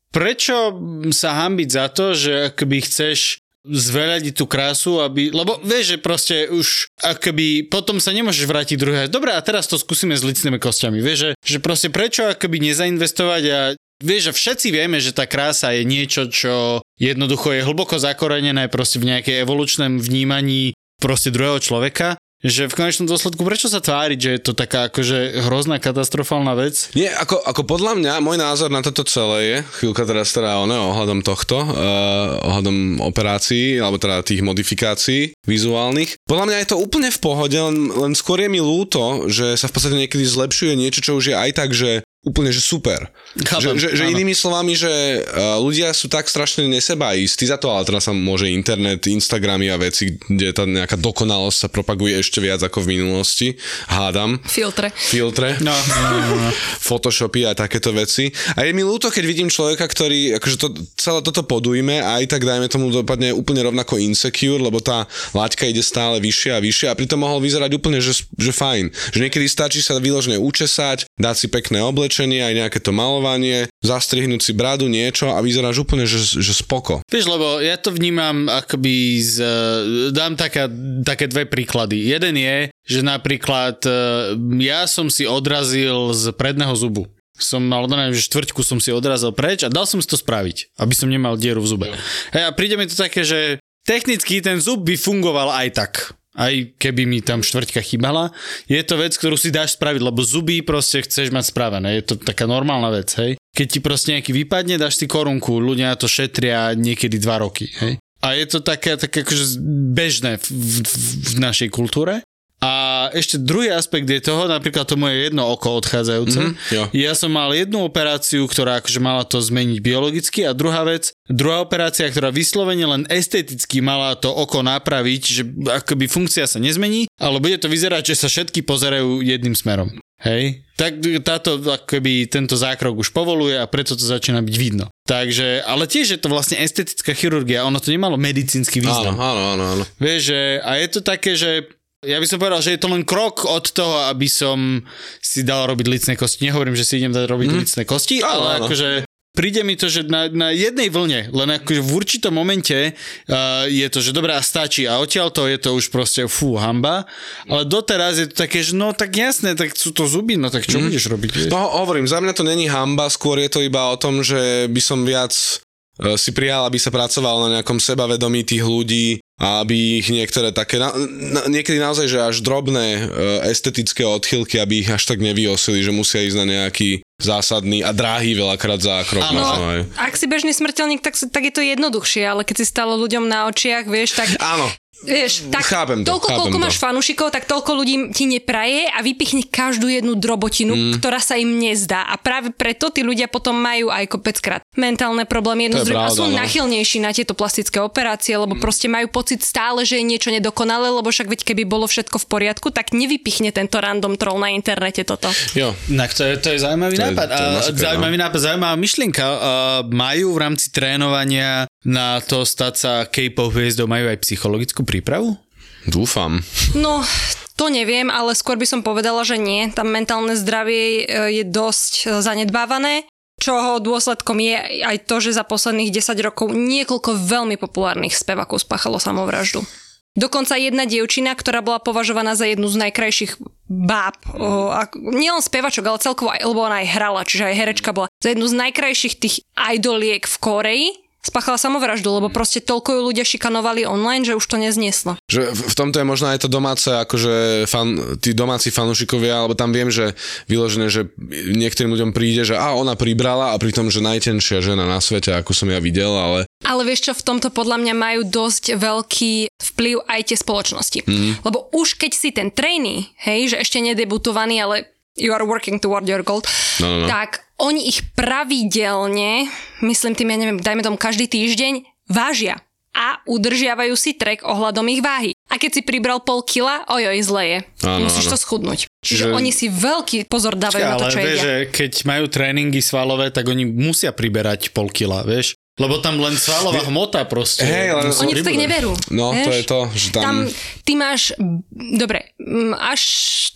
prečo sa hambiť za to, že akoby chceš zveľadiť tú krásu, aby, lebo vieš, že proste už akoby potom sa nemôžeš vrátiť druhé. Dobre, a teraz to skúsime s licnými kostiami. Vieš, že, že proste prečo akoby nezainvestovať a vieš, že všetci vieme, že tá krása je niečo, čo jednoducho je hlboko zakorenené proste v nejakej evolučnom vnímaní proste druhého človeka že v konečnom dôsledku prečo sa tváriť, že je to taká akože hrozná katastrofálna vec? Nie, ako, ako podľa mňa, môj názor na toto celé je, chvíľka teraz teda ono, ohľadom tohto, uh, ohľadom operácií, alebo teda tých modifikácií vizuálnych. Podľa mňa je to úplne v pohode, len, len skôr je mi ľúto, že sa v podstate niekedy zlepšuje niečo, čo už je aj tak, že úplne, že super. Chápem, že, že, že inými slovami, že uh, ľudia sú tak strašne nesebaistí za to, ale teraz sa môže internet, Instagramy a veci, kde tá nejaká dokonalosť sa propaguje ešte viac ako v minulosti. Hádam Filtre. filtre, No, no, no, no. photoshopy a takéto veci. A je mi ľúto, keď vidím človeka, ktorý akože to, celé toto podujme a aj tak dajme tomu dopadne úplne rovnako insecure, lebo tá laťka ide stále vyššie a vyššie a pritom mohol vyzerať úplne, že, že fajn. Že niekedy stačí sa vyložne učesať, dať si pekné oblečenie, aj nejaké to malovanie, zastrihnúť si bradu, niečo a vyzeráš úplne, že, že spoko. Vieš, lebo ja to vnímam akoby z... Dám taká, také dve príklady. Jeden je, že napríklad e, ja som si odrazil z predného zubu. Som mal, no neviem, že štvrťku som si odrazil preč a dal som si to spraviť, aby som nemal dieru v zube. Hej, a príde mi to také, že technicky ten zub by fungoval aj tak. Aj keby mi tam štvrťka chýbala. Je to vec, ktorú si dáš spraviť, lebo zuby proste chceš mať spravené. Je to taká normálna vec, hej. Keď ti proste nejaký vypadne, dáš si korunku, ľudia to šetria niekedy dva roky, hej. A je to také, také akože bežné v, v, v našej kultúre. A ešte druhý aspekt je toho, napríklad to moje jedno oko odchádzajúce. Mhm, jo. Ja som mal jednu operáciu, ktorá akože mala to zmeniť biologicky a druhá vec, druhá operácia, ktorá vyslovene len esteticky mala to oko napraviť, že akoby funkcia sa nezmení, ale bude to vyzerať, že sa všetky pozerajú jedným smerom. Hej? Tak táto, akoby tento zákrok už povoluje a preto to začína byť vidno. Takže, ale tiež je to vlastne estetická chirurgia, ono to nemalo medicínsky význam. Áno, áno, áno, áno. Vieš, že, a je to také, že ja by som povedal, že je to len krok od toho, aby som si dal robiť licné kosti. Nehovorím, že si idem dať robiť mm. licné kosti, ale áno. akože príde mi to, že na, na jednej vlne, len akože v určitom momente uh, je to, že dobrá, stačí a odtiaľ to je to už proste fú, hamba, ale doteraz je to také, že no tak jasné, tak sú to zuby, no tak čo mm. budeš robiť? Vieš? No hovorím, za mňa to není hamba, skôr je to iba o tom, že by som viac e, si prijal, aby sa pracoval na nejakom sebavedomí tých ľudí a aby ich niektoré také, na, na, niekedy naozaj, že až drobné e, estetické odchylky, aby ich až tak nevyosili, že musia ísť na nejaký zásadný a drahý veľakrát zákrok. Áno. možno aj. Ak si bežný smrteľník, tak, tak je to jednoduchšie, ale keď si stále ľuďom na očiach, vieš, tak Áno, Vieš, tak Chápem to, toľko, chápem koľko to. máš fanúšikov, tak toľko ľudí ti nepraje a vypichne každú jednu drobotinu, mm. ktorá sa im nezdá. A práve preto tí ľudia potom majú aj kopeckrát mentálne problémy To je jedno a sú no. nachylnejší na tieto plastické operácie, lebo proste majú pocit stále, že je niečo nedokonalé, lebo však veď keby bolo všetko v poriadku, tak nevypichne tento random troll na internete toto. jo. Tak to je, to je zaujímavý To je- nápad. to je A masaker, zaujímavý nápad, zaujímavá myšlienka. A majú v rámci trénovania na to stať sa K-pop hviezdou, majú aj psychologickú prípravu? Dúfam. No, to neviem, ale skôr by som povedala, že nie. Tam mentálne zdravie e, je dosť e, zanedbávané čoho dôsledkom je aj to, že za posledných 10 rokov niekoľko veľmi populárnych spevákov spáchalo samovraždu. Dokonca jedna dievčina, ktorá bola považovaná za jednu z najkrajších báb, nielen spevačok, ale celkovo aj, lebo ona aj hrala, čiže aj herečka bola, za jednu z najkrajších tých idoliek v Koreji, spáchala samovraždu, lebo proste toľko ju ľudia šikanovali online, že už to neznieslo. Že v v tomto je možno aj to domáce, akože fan, tí domáci fanúšikovia, alebo tam viem, že vyložené, že niektorým ľuďom príde, že a ona pribrala a pritom, že najtenšia žena na svete, ako som ja videl, ale Ale vieš čo, v tomto podľa mňa majú dosť veľký vplyv aj tie spoločnosti. Mm. Lebo už keď si ten trainee, hej, že ešte nedebutovaný, ale you are working toward your goal, No, no, no. tak oni ich pravidelne, myslím tým, ja neviem, dajme tomu každý týždeň, vážia a udržiavajú si trek ohľadom ich váhy. A keď si pribral pol kila, ojoj, zle je. Áno, Musíš áno. to schudnúť. Čiže, Čiže- oni si veľký pozor dávajú na to, ale čo vieš, jedia. že keď majú tréningy svalové, tak oni musia priberať pol kila, vieš? Lebo tam len svalová hmota proste. Hej, musí Oni to tak neberú. No, to vieš? je to, že tam- tam... Ty máš, dobre, až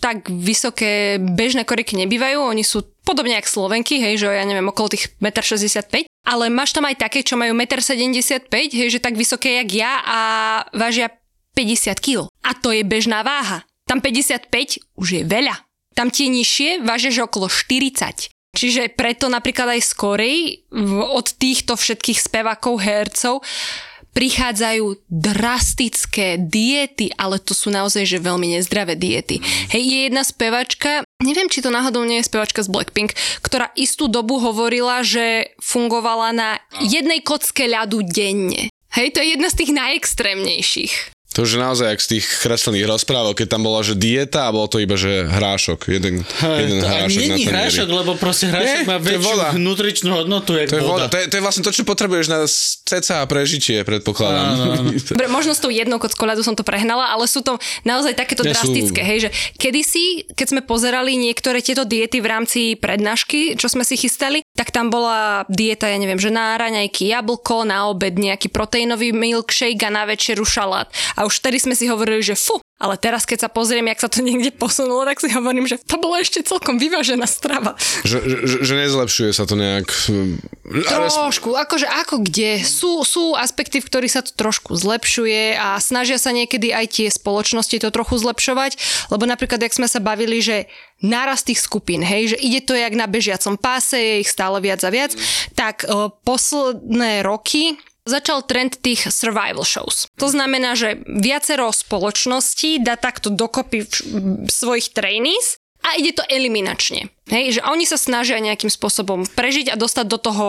tak vysoké bežné koriky nebývajú, oni sú podobne jak Slovenky, hej, že ja neviem, okolo tých 1,65 m, ale máš tam aj také, čo majú 1,75 m, hej, že tak vysoké jak ja a vážia 50 kg. A to je bežná váha. Tam 55 už je veľa. Tam tie nižšie vážia, že okolo 40. Čiže preto napríklad aj skorej od týchto všetkých spevákov, hercov prichádzajú drastické diety, ale to sú naozaj že veľmi nezdravé diety. Hej, je jedna spevačka, neviem, či to náhodou nie je spevačka z Blackpink, ktorá istú dobu hovorila, že fungovala na jednej kocke ľadu denne. Hej, to je jedna z tých najextrémnejších. To už je naozaj jak z tých kreslených rozprávok, keď tam bola, že dieta a bolo to iba, že hrášok. Jeden, jeden to hrášok tanieri. hrášok, lebo proste hrášok Nie, má väčšiu voda. nutričnú hodnotu, jak To je, voda. voda. To, je, to je vlastne to, čo potrebuješ na ceca a prežitie, predpokladám. Dobre, možno s tou jednou kockou ľadu som to prehnala, ale sú to naozaj takéto Nie, sú- drastické, hej, že kedysi, keď sme pozerali niektoré tieto diety v rámci prednášky, čo sme si chystali, tak tam bola dieta, ja neviem, že na raňajky jablko, na obed nejaký proteínový milkshake a na večeru šalát. A už vtedy sme si hovorili, že fu, ale teraz keď sa pozriem, jak sa to niekde posunulo, tak si hovorím, že to bolo ešte celkom vyvážená strava. že, že, že nezlepšuje sa to nejak. Ale Trošku, akože ako kde. Sú, sú aspekty, v ktorých sa to trošku zlepšuje a snažia sa niekedy aj tie spoločnosti to trochu zlepšovať, lebo napríklad, jak sme sa bavili, že nárast tých skupín, hej, že ide to jak na bežiacom páse, je ich stále viac a viac, tak e, posledné roky začal trend tých survival shows. To znamená, že viacero spoločností dá takto dokopy svojich trainees a ide to eliminačne. Hej, že oni sa snažia nejakým spôsobom prežiť a dostať do toho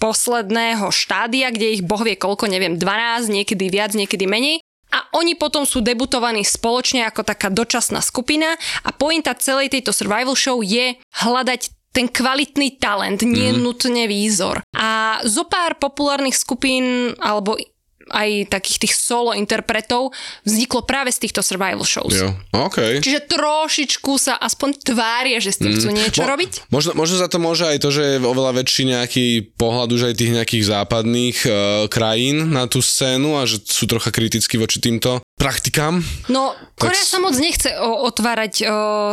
posledného štádia, kde ich boh vie koľko, neviem, 12, niekedy viac, niekedy menej. A oni potom sú debutovaní spoločne ako taká dočasná skupina a pointa celej tejto survival show je hľadať ten kvalitný talent, nie mm. nutne výzor. A zo pár populárnych skupín alebo aj takých tých solo interpretov vzniklo práve z týchto survival shows. Jo, OK. Čiže trošičku sa aspoň tvária, že s tým chcú niečo Mo- robiť. Možno, možno za to môže aj to, že je oveľa väčší nejaký pohľad už aj tých nejakých západných uh, krajín na tú scénu a že sú trocha kritickí voči týmto praktikám. No, Korea s- sa moc nechce o, otvárať o,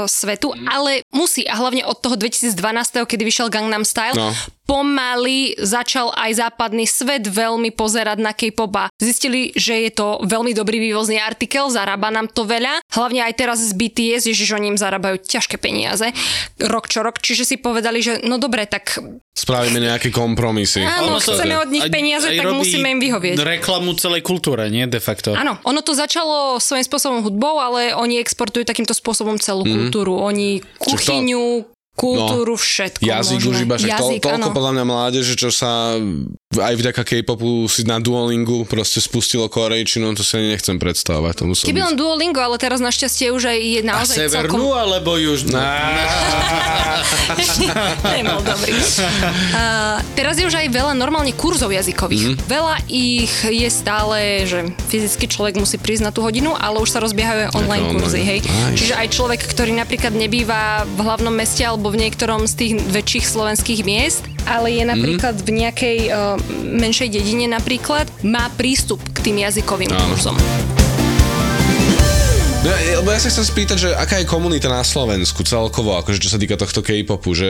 svetu, ale musí a hlavne od toho 2012, kedy vyšiel Gangnam Style, No. Pomaly začal aj západný svet veľmi pozerať na K-pop a zistili, že je to veľmi dobrý vývozný artikel, zarába nám to veľa. Hlavne aj teraz z BTS, ježiš, oni im zarábajú ťažké peniaze, rok čo rok, čiže si povedali, že no dobre, tak Spravíme nejaké kompromisy. Áno, Ono to- chceme od nich aj- peniaze, aj tak musíme im vyhovieť. reklamu celej kultúre, nie de facto. Áno, ono to začalo svojím spôsobom hudbou, ale oni exportujú takýmto spôsobom celú kultúru. Oni kuchyňu, kultúru, všetko Jazyk možné. už iba, že to, Jazyk, toľko áno. podľa mňa mládeže, čo sa aj vďaka K-popu si na Duolingu proste spustilo korejčinu, to si ani nechcem predstavovať. To muselo Keby byť- len Duolingo, ale teraz našťastie už aj je A naozaj severnú celkom... alebo južnú? Nebol dobrý. Uh, teraz je už aj veľa normálne kurzov jazykových. Mm-hmm. Veľa ich je stále, že fyzicky človek musí prísť na tú hodinu, ale už sa rozbiehajú aj online online. kurzy, hej. Nice. Čiže aj človek, ktorý napríklad nebýva v hlavnom meste alebo v niektorom z tých väčších slovenských miest, ale je napríklad v nejakej uh, menšej dedine napríklad, má prístup k tým jazykovým Áno. kurzom. No, ja- lebo ja sa chcem spýtať, že aká je komunita na Slovensku celkovo, akože čo sa týka tohto K-popu, že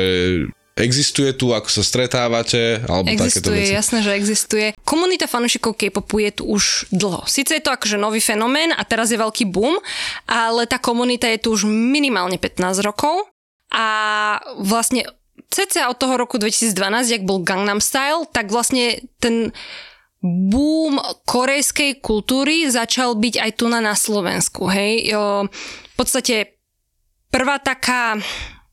existuje tu, ako sa stretávate, alebo Existuje, veci. jasné, že existuje. Komunita fanúšikov K-popu je tu už dlho. Sice je to akože nový fenomén a teraz je veľký boom, ale tá komunita je tu už minimálne 15 rokov a vlastne cca od toho roku 2012, jak bol Gangnam Style, tak vlastne ten boom korejskej kultúry začal byť aj tu na, na Slovensku. Hej? V podstate prvá taká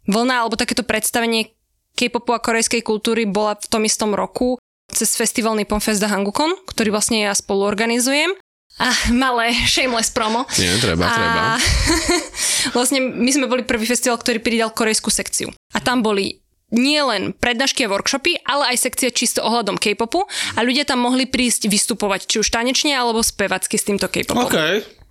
vlna alebo takéto predstavenie K-popu a korejskej kultúry bola v tom istom roku cez festival Nippon Fest Hangukon, ktorý vlastne ja spoluorganizujem. A malé shameless promo. Nie, treba, treba. A vlastne my sme boli prvý festival, ktorý pridal korejskú sekciu. A tam boli nie len prednášky a workshopy, ale aj sekcia čisto ohľadom K-popu a ľudia tam mohli prísť vystupovať či už tanečne alebo spevacky s týmto K-popom. OK.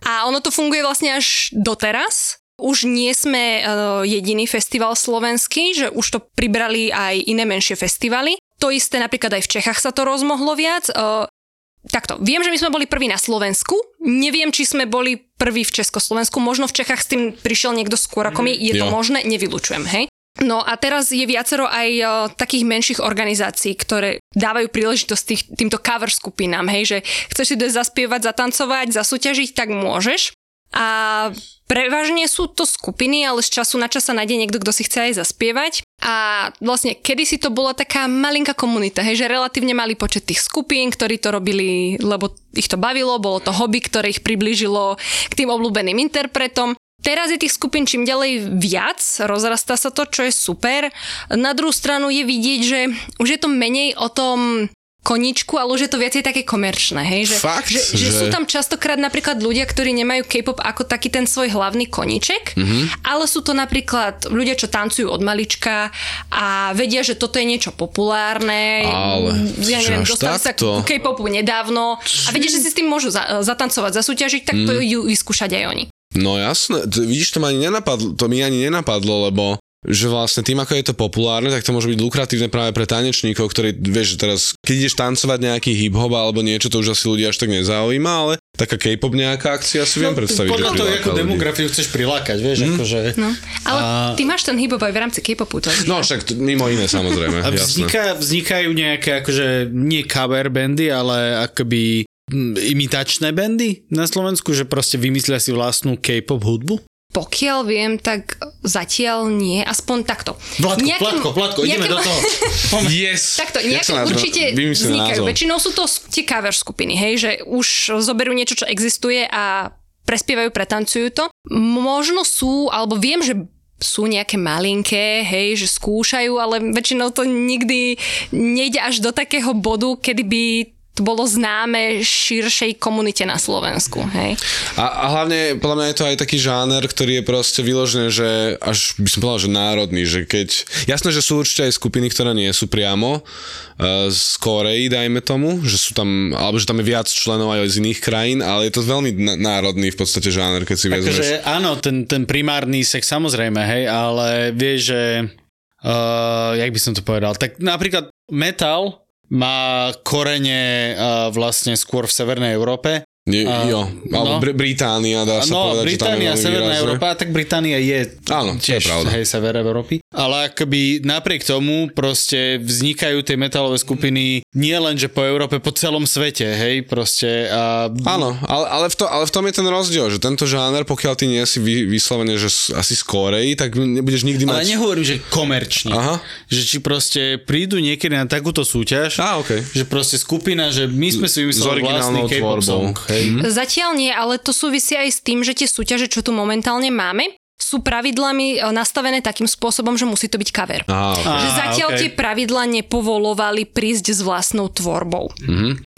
A ono to funguje vlastne až doteraz. Už nie sme uh, jediný festival slovenský, že už to pribrali aj iné menšie festivaly. To isté napríklad aj v Čechách sa to rozmohlo viac. Uh, takto, viem, že my sme boli prví na Slovensku, neviem, či sme boli prví v Československu, možno v Čechách s tým prišiel niekto skôr ako my, je to Jo. možné, nevylučujem, hej. No a teraz je viacero aj o, takých menších organizácií, ktoré dávajú príležitosť tých, týmto cover skupinám, hej, že chceš si dojsť zaspievať, zatancovať, zasúťažiť, tak môžeš. A prevažne sú to skupiny, ale z času na čas sa nájde niekto, kto si chce aj zaspievať. A vlastne kedysi to bola taká malinká komunita, hej, že relatívne malý počet tých skupín, ktorí to robili, lebo ich to bavilo, bolo to hobby, ktoré ich priblížilo k tým obľúbeným interpretom. Teraz je tých skupín čím ďalej viac, rozrastá sa to, čo je super. Na druhú stranu je vidieť, že už je to menej o tom koničku, ale už je to viacej také komerčné, hej? Že, Fakt? že, že, Že- sú tam častokrát napríklad ľudia, ktorí nemajú K-pop ako taký ten svoj hlavný koniček, Mhm. mm-hmm. ale sú to napríklad ľudia, čo tancujú od malička a vedia, že toto je niečo populárne. Ale, ja neviem, dostali sa k K-popu nedávno a vedia, že si s tým môžu za, zatancovať, zasúťažiť, tak Mhm. to ju vyskúšať aj oni. No jasné, vidíš, to, ma ani nenapadlo, to mi ani nenapadlo, lebo že vlastne tým, ako je to populárne, tak to môže byť lukratívne práve pre tanečníkov, ktorí, vieš, že teraz, keď ideš tancovať nejaký hip-hop alebo niečo, to už asi ľudia až tak nezaujíma, ale taká K-pop nejaká akcia si viem predstaviť, No, Podľa že toho, akú demografiu chceš prilákať, vieš, akože... No, ale A- ty máš ten hip aj v rámci K-popu. To No však to, mimo iné samozrejme, A vzniká, vznikajú nejaké akože nie cover bandy, ale akoby mm, imitačné bandy na Slovensku, že proste vymyslia si vlastnú K-pop hudbu? Pokiaľ viem, tak zatiaľ nie, aspoň takto. Vládko, Nejakým- Vládko, Vládko, ideme nejakým- do toho. Yes! Takto, Jak nejaké nazva- určite vznikajú. názov. Väčšinou sú to tie cover skupiny, hej, že už zoberú niečo, čo existuje a prespievajú, pretancujú to. Možno sú, alebo viem, že sú nejaké malinké, hej, že skúšajú, ale väčšinou to nikdy nejde až do takého bodu, kedy by to bolo známe širšej komunite na Slovensku. Hej? A, a hlavne, podľa mňa je to aj taký žáner, ktorý je proste vyložené, že až by som povedal, že národný, že keď... Jasné, že sú určite aj skupiny, ktoré nie sú priamo uh, z Korei, dajme tomu, že sú tam, alebo že tam je viac členov aj z iných krajín, ale je to veľmi na- národný v podstate žáner, keď si vezmeš. Akože áno, ten, ten primárny sex samozrejme, hej, ale vieš, že uh, jak by som to povedal, tak napríklad metal má korene vlastne skôr v Severnej Európe. Nie, A- jo, alebo no. Br- Británia, dá sa No, povedať, Británia, že tam je Severná výrazné. Európa, tak Británia je Áno, to je tiež, pravda. hej, sever Európy. Ale akoby napriek tomu proste vznikajú tie metalové skupiny nie len, že po Európe, po celom svete, hej, proste. A... Áno, ale, ale, v to, ale v tom je ten rozdiel, že tento žáner, pokiaľ ty nie si vy, vyslovene, že asi z Korei, tak nebudeš nikdy Ale mať... nehovorím, že komerčne. Aha. Že či proste prídu niekedy na takúto súťaž, Á, okej. že proste skupina, že my sme si vymysleli vlastný K-pop song. Hej. Zatiaľ nie, ale to súvisí aj s tým, že tie súťaže, čo tu momentálne máme, sú pravidlami e, nastavené takým spôsobom, že musí to byť cover. Á, okay. Že zatiaľ okej. tie pravidla nepovolovali prísť s vlastnou tvorbou.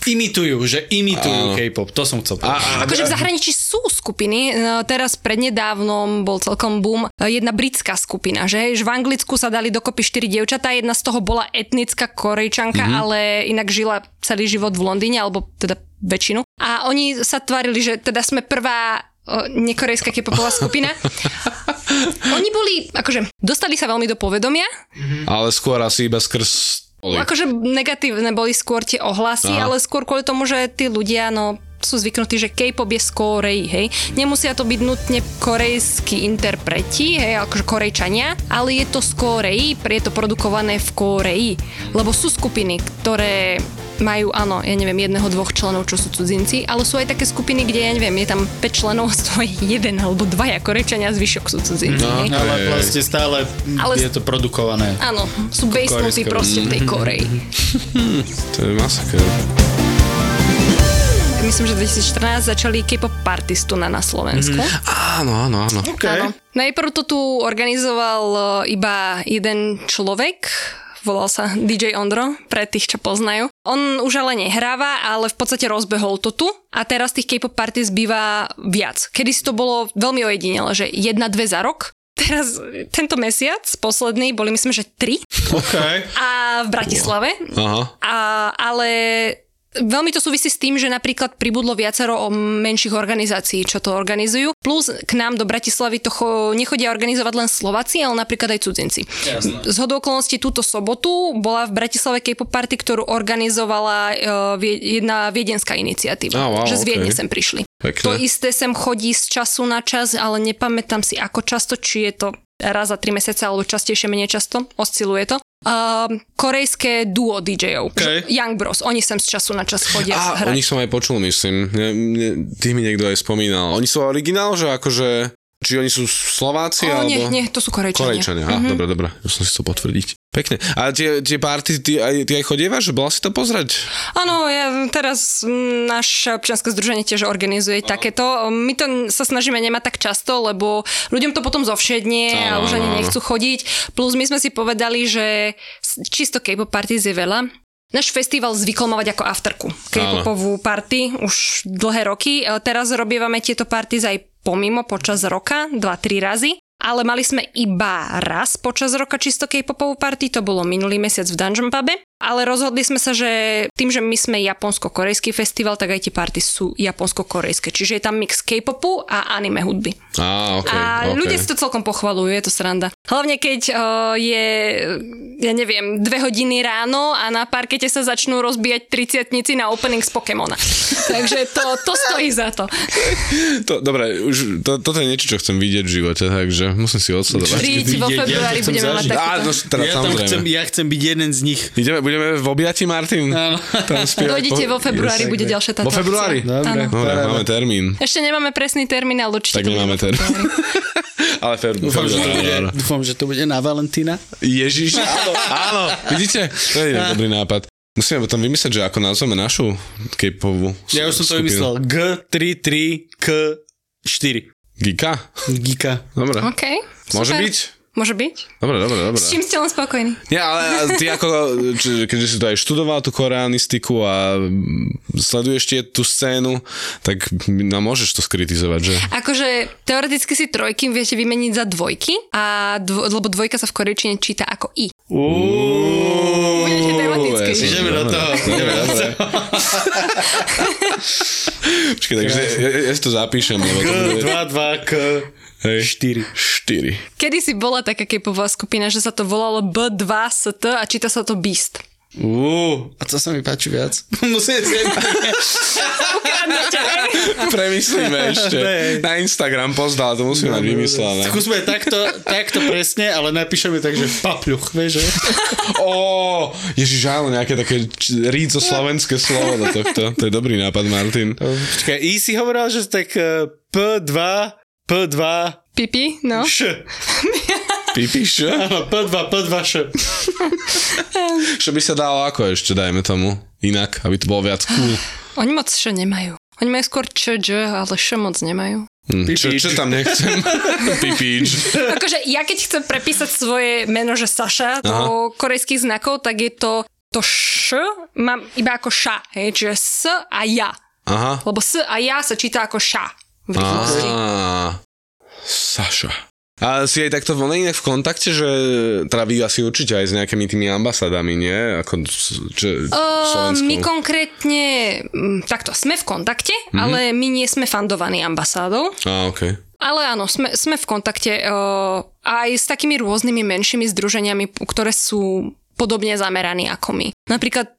Imitujú, že imitujú Áno. K-pop, to som chcel povedať. Akože v zahraničí sú skupiny, e, teraz prednedávnom bol celkom boom, e, jedna britská skupina, že, že v Anglicku sa dali dokopy štyri dievčatá, jedna z toho bola etnická korejčanka, mm-hmm. ale inak žila celý život v Londýne, alebo teda väčšinu. A oni sa tvárili, že teda sme prvá nekorejská kepopová skupina. Oni boli, akože, dostali sa veľmi do povedomia, ale skôr asi iba skrz... Akože negatívne boli skôr tie ohlasy, Aha. ale skôr kvôli tomu, že tí ľudia, no sú zvyknutí, že K-pop je z Korei, hej. Nemusia to byť nutne korejskí interpreti, hej, akože korejčania, ale je to z Korei, je to produkované v Koreji. Lebo sú skupiny, ktoré majú, áno, ja neviem, jedného, dvoch členov, čo sú cudzinci, ale sú aj také skupiny, kde, ja neviem, je tam 5 členov, z toho je jeden alebo dvaja korejčania, zvyšok sú cudzinci. No. Ale vlastne stále Ale- je to produkované. Áno, sú basenutí proste v tej Koreji. To je masaker. Myslím, že 2014 začali K-pop partistu na, na Slovensku. Mm-hmm. Áno, áno, áno. Okay. Najprv to tu organizoval e, iba jeden človek, volal sa DJ Ondro, pre tých, čo poznajú. On už ale nehráva, ale v podstate rozbehol to tu a teraz tých K-pop parties býva viac. Kedy si to bolo veľmi ojedinele, že jedna, dve za rok. Teraz tento mesiac, posledný, boli myslím, že tri Okay. a v Bratislave. Aha. A, ale veľmi to súvisí s tým, že napríklad pribudlo viacero o menších organizácií, čo to organizujú. Plus k nám do Bratislavy to cho- nechodia organizovať len Slováci, ale napríklad aj cudzinci. Z hodou okolností túto sobotu bola v Bratislave K-pop party, ktorú organizovala uh, jedna viedenská iniciatíva. Á, wow, že z Viedne okej. sem prišli. Pekné. To isté sem chodí z času na čas, ale nepamätám si ako často, či je to raz za tri mesiace alebo častejšie, menej často. Osciluje to. Uh, korejské duo DJ-ov. Okay. Young Bros. Oni sem z času na čas chodia A o hrať. nich som aj počul, myslím. Ne, ne, ty mi niekto aj spomínal. Oni sú originál, že akože... Či oni sú Slováci, O, alebo... nie, nie, to sú Korejčania. Korejčania, mm-hmm. dobre, dobre, ja som si to potvrdiť. Pekne. A tie, tie party, ty aj, ty aj chodievaš, bola si to pozrieť? Áno, ja teraz mm, naše občianske združenie tiež organizuje takéto. My to sa snažíme nemať tak často, lebo ľuďom to potom zovšednie a už ani nechcú chodiť. Plus my sme si povedali, že čisto K-pop parties je veľa. Náš festival zvykol mať ako afterku. K-popovú party už dlhé roky. E, Teraz robievame tieto parties aj pomimo počas roka, 2-3 razy. Ale mali sme iba raz počas roka čisto K-popovú party, to bolo minulý mesiac v Dungeon Pube. Ale rozhodli sme sa, že tým, že my sme japonsko-korejský festival, tak aj tie party sú japonsko-korejské. Čiže je tam mix K-popu a anime hudby. Á, okay, A okay. ľudia si to celkom pochvalujú, je to sranda. Hlavne keď uh, je, ja neviem, dve hodiny ráno a na parkete sa začnú rozbíjať triciatnici na opening z Pokémona. Takže to, to stojí za to. To, dobre, už, to, toto je niečo, čo chcem vidieť v živote, takže musím si odsledovať. Príď, vo ja februári budeme mať. Á, takýto. no, teda, Ja tam samozrejme. chcem, ja chcem byť jeden z nich. Ideme, budeme v objati, Martin? Áno. Tam spievať Dojdite po- vo februári, Yes. bude ďalšia táto Vo februári? Dobre. Dobre, máme termín. Ešte nemáme presný termín, ale určite Tak nemáme termín. Ale fer, Dúfam, že to bude, dúfam, že to bude na Valentína. Ježiš, áno, áno, vidíte? To je dobrý nápad. Musíme potom vymyslieť, že ako nazveme našu K-povú Ja už som to vymyslel. G33K4. Gika? Gika. Dobre. OK. Môže super. byť? Môže byť? Dobre, dobre, dobre. S čím ste len spokojní? Nie, ale ty ako, keďže si to aj študoval tú koreanistiku a sleduješ tie tú scénu, tak no, môžeš to skritizovať, že? Akože teoreticky si trojky viete vymeniť za dvojky, a dvo, lebo dvojka sa v korejčine číta ako i. Budete tematicky. Ideme do toho, ideme do dobre. Počkaj, takže ja, ja si to zapíšem, lebo to bude... 2, 2, k Hej. 4. 4. Kedy si bola taká kepová skupina, že sa to volalo B2ST a číta sa to Beast. Uú, a to sa mi páči viac. Musím si... Premyslíme ešte. Na Instagram pozdal, to musíme mať vymyslené. Skúsme takto, takto presne, ale napíšeme tak, že papľuch, vieš, že? Ó, ježiš, áno, nejaké také ríco slovenské slovo do tohto. To je dobrý nápad, Martin. Počkaj, I si hovoril, že tak eh, P2, P2, Pipi, no. Š. Pipíš, čo? Áno, P2, P2, Š. Čo by sa dalo ako ešte, dajme tomu, inak, aby to bolo viac cool. Oni moc š nemajú. Oni majú skôr č, dž, ale š moc nemajú. Hm, čo, čo tam nechcem? Pipíč. Akože ja keď chcem prepísať svoje meno, že Saša do korejských znakov, tak je to to š, mám iba ako ša, hej, čiže s a ja. Aha. Lebo s a ja sa číta ako ša v rýchlosti. Saša. A si aj takto voľne inak v kontakte, že teda vy asi určite aj s nejakými tými ambasádami, nie? Ako, čo, Uh, my konkrétne, takto, sme v kontakte, mm-hmm. ale my nie sme fandovaní ambasádou. Á, okej. Ale áno, sme, sme v kontakte uh, aj s takými rôznymi menšími združeniami, ktoré sú podobne zameraní ako my. Napríklad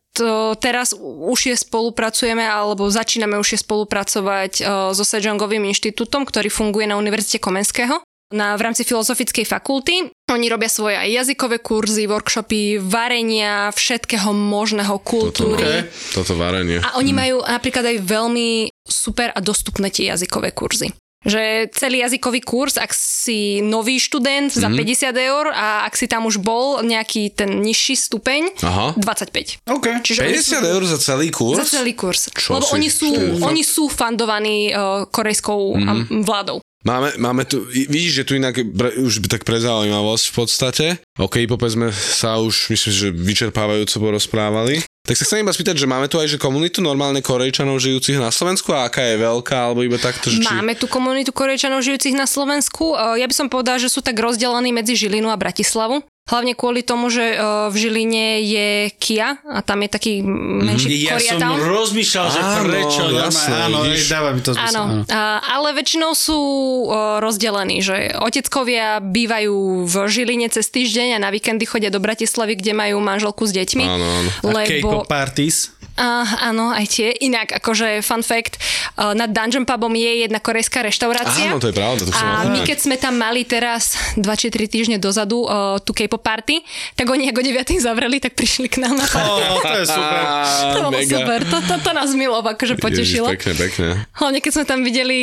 teraz už je spolupracujeme, alebo začíname už je spolupracovať uh, so Sejongovým inštitútom, ktorý funguje na Univerzite Komenského na, v rámci filozofickej fakulty. Oni robia svoje aj jazykové kurzy, workshopy, varenia, všetkého možného kultúry. Okay. Toto varenie. A oni majú napríklad aj veľmi super a dostupné tie jazykové kurzy. Že celý jazykový kurz, ak si nový študent za 50 eur a ak si tam už bol nejaký ten nižší stupeň, Aha. 25. OK. Čiže oni sú- 50 eur za celý kurz? za celý kurz. Čo Lebo si- oni sú, fakt- oni sú fandovaní uh, korejskou mm-hmm. vládou. Máme, máme tu, vidíš, že tu inak bre, už by tak pre zaujímavosť v podstate. OK, popec sme sa už, myslím, že vyčerpávajúco porozprávali. Tak sa chcem iba spýtať, že máme tu aj že komunitu normálne Korejčanov žijúcich na Slovensku a aká je veľká, alebo iba takto, že či... Máme tu komunitu Korejčanov žijúcich na Slovensku. Uh, Ja by som povedala, že sú tak rozdelení medzi Žilinu a Bratislavu. Hlavne kvôli tomu, že uh, v Žiline je Kia a tam je taký menší Mhm. Ja som rozmýšľal, že Áno, prečo. jasné, normálne, áno, hej, dáva mi to zmysel. Áno, a, ale väčšinou sú o, rozdelení, že oteckovia bývajú v Žiline cez týždeň a na víkendy chodia do Bratislavy, kde majú manželku s deťmi. Áno, áno. A Lebo, parties. A, áno, aj tie. Inak, akože fun fact, a, nad Dungeon Pubom je jedna korejská reštaurácia. Áno, to je pravda, to A my keď sme tam mali teraz 2 či 3 týždne dozadu uh, tú K-pop party, tak oni ako 9 zavreli, tak prišli k nám na party. Ó, to je super. To bolo mega. super, to, to, to nás milo akože potešilo. Ježiš, pekne, pekne. Hlavne keď sme tam videli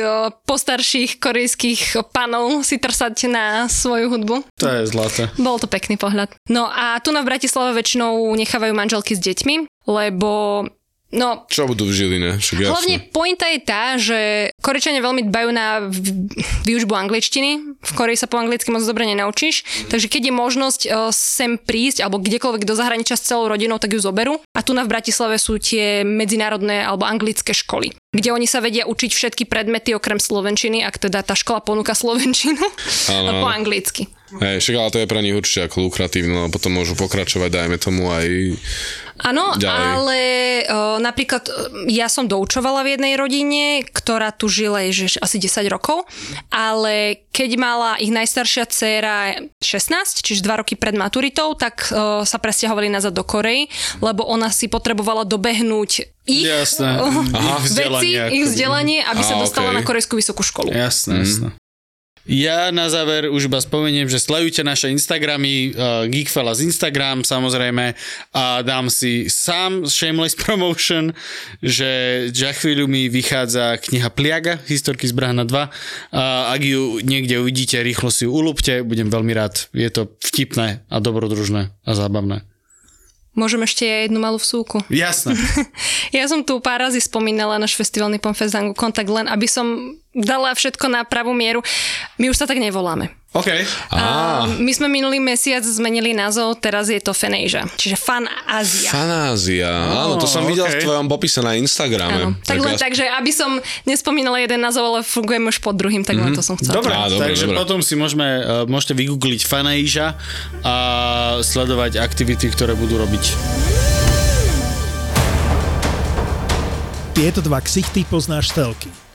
o, postarších korejských panov si trsať na svoju hudbu. To je zlaté. Bol to pekný pohľad. No a tu na v Bratislave väčšinou nechávajú manželky s deťmi, lebo No, Čo budú v Žiline? Však jasné. hlavne pointa je tá, že Korečania veľmi dbajú na výučbu angličtiny. V Koreji sa po anglicky moc dobre nenaučíš, takže keď je možnosť e, sem prísť alebo kdekoľvek do zahraničia s celou rodinou, tak ju zoberú. A tu na v Bratislave sú tie medzinárodné alebo anglické školy, kde oni sa vedia učiť všetky predmety okrem slovenčiny, ak teda tá škola ponúka slovenčinu po anglicky. Hej, však ale to je pre nich určite ako lukratívne, lebo potom môžu pokračovať, dajme tomu aj... Áno, ale o, napríklad ja som doučovala v jednej rodine, ktorá tu žila ježiš, asi 10 rokov, ale keď mala ich najstaršia dcéra 16, čiže 2 roky pred maturitou, tak o, sa presťahovali nazad do Korei, lebo ona si potrebovala dobehnúť ich Jasné. o, Aha, veci, vzdelanie, ich vzdelanie, aby sa Á, dostala okej. na korejskú vysokú školu. Jasné, jasné. Ja na záver už iba spomeniem, že sledujte naše Instagramy, uh, Geekfellas Instagram samozrejme a dám si sám shameless promotion, že za chvíľu mi vychádza kniha Pliaga, historky z Brahna 2 a ak ju niekde uvidíte, rýchlo si ju ulúpte, budem veľmi rád. Je to vtipné a dobrodružné a zábavné. Môžem ešte jednu malú vsúku. Jasné. Ja som tu pár razy spomínala náš festivalný Pomfezangu kontakt len, aby som dala všetko na pravú mieru. My už sa tak nevoláme. OK. Á, My sme minulý mesiac zmenili názov, teraz je to Fenasia, čiže Fan Ázia. Fanázia. Áno, to som Oh, videl v tvojom popise na Instagrame. Áno. Tak len ja- tak, že aby som nespomínala jeden názov, ale fungujem už pod druhým, tak len to som chcela. Dobre, Á, dobre, takže dobre. potom si môžeme, uh, môžete vygoogliť Faneža a sledovať aktivity, ktoré budú robiť. Tieto dva ksichty poznáš telky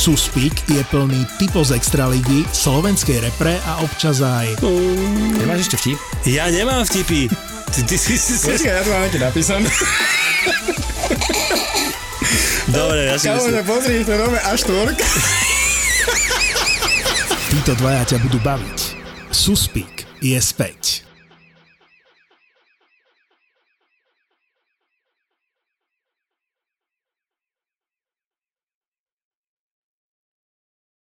je plný typo z extraligy, slovenskej repre a občas aj Nemáš ešte vtip? Ja nemám vtipy. Ty, ty, ty, ty, ty. ja to mám ti napísané. Dobre, ja si myslím. pozri, to nové až tvorka. títo dvaja ťa budú baviť. Suspík je späť.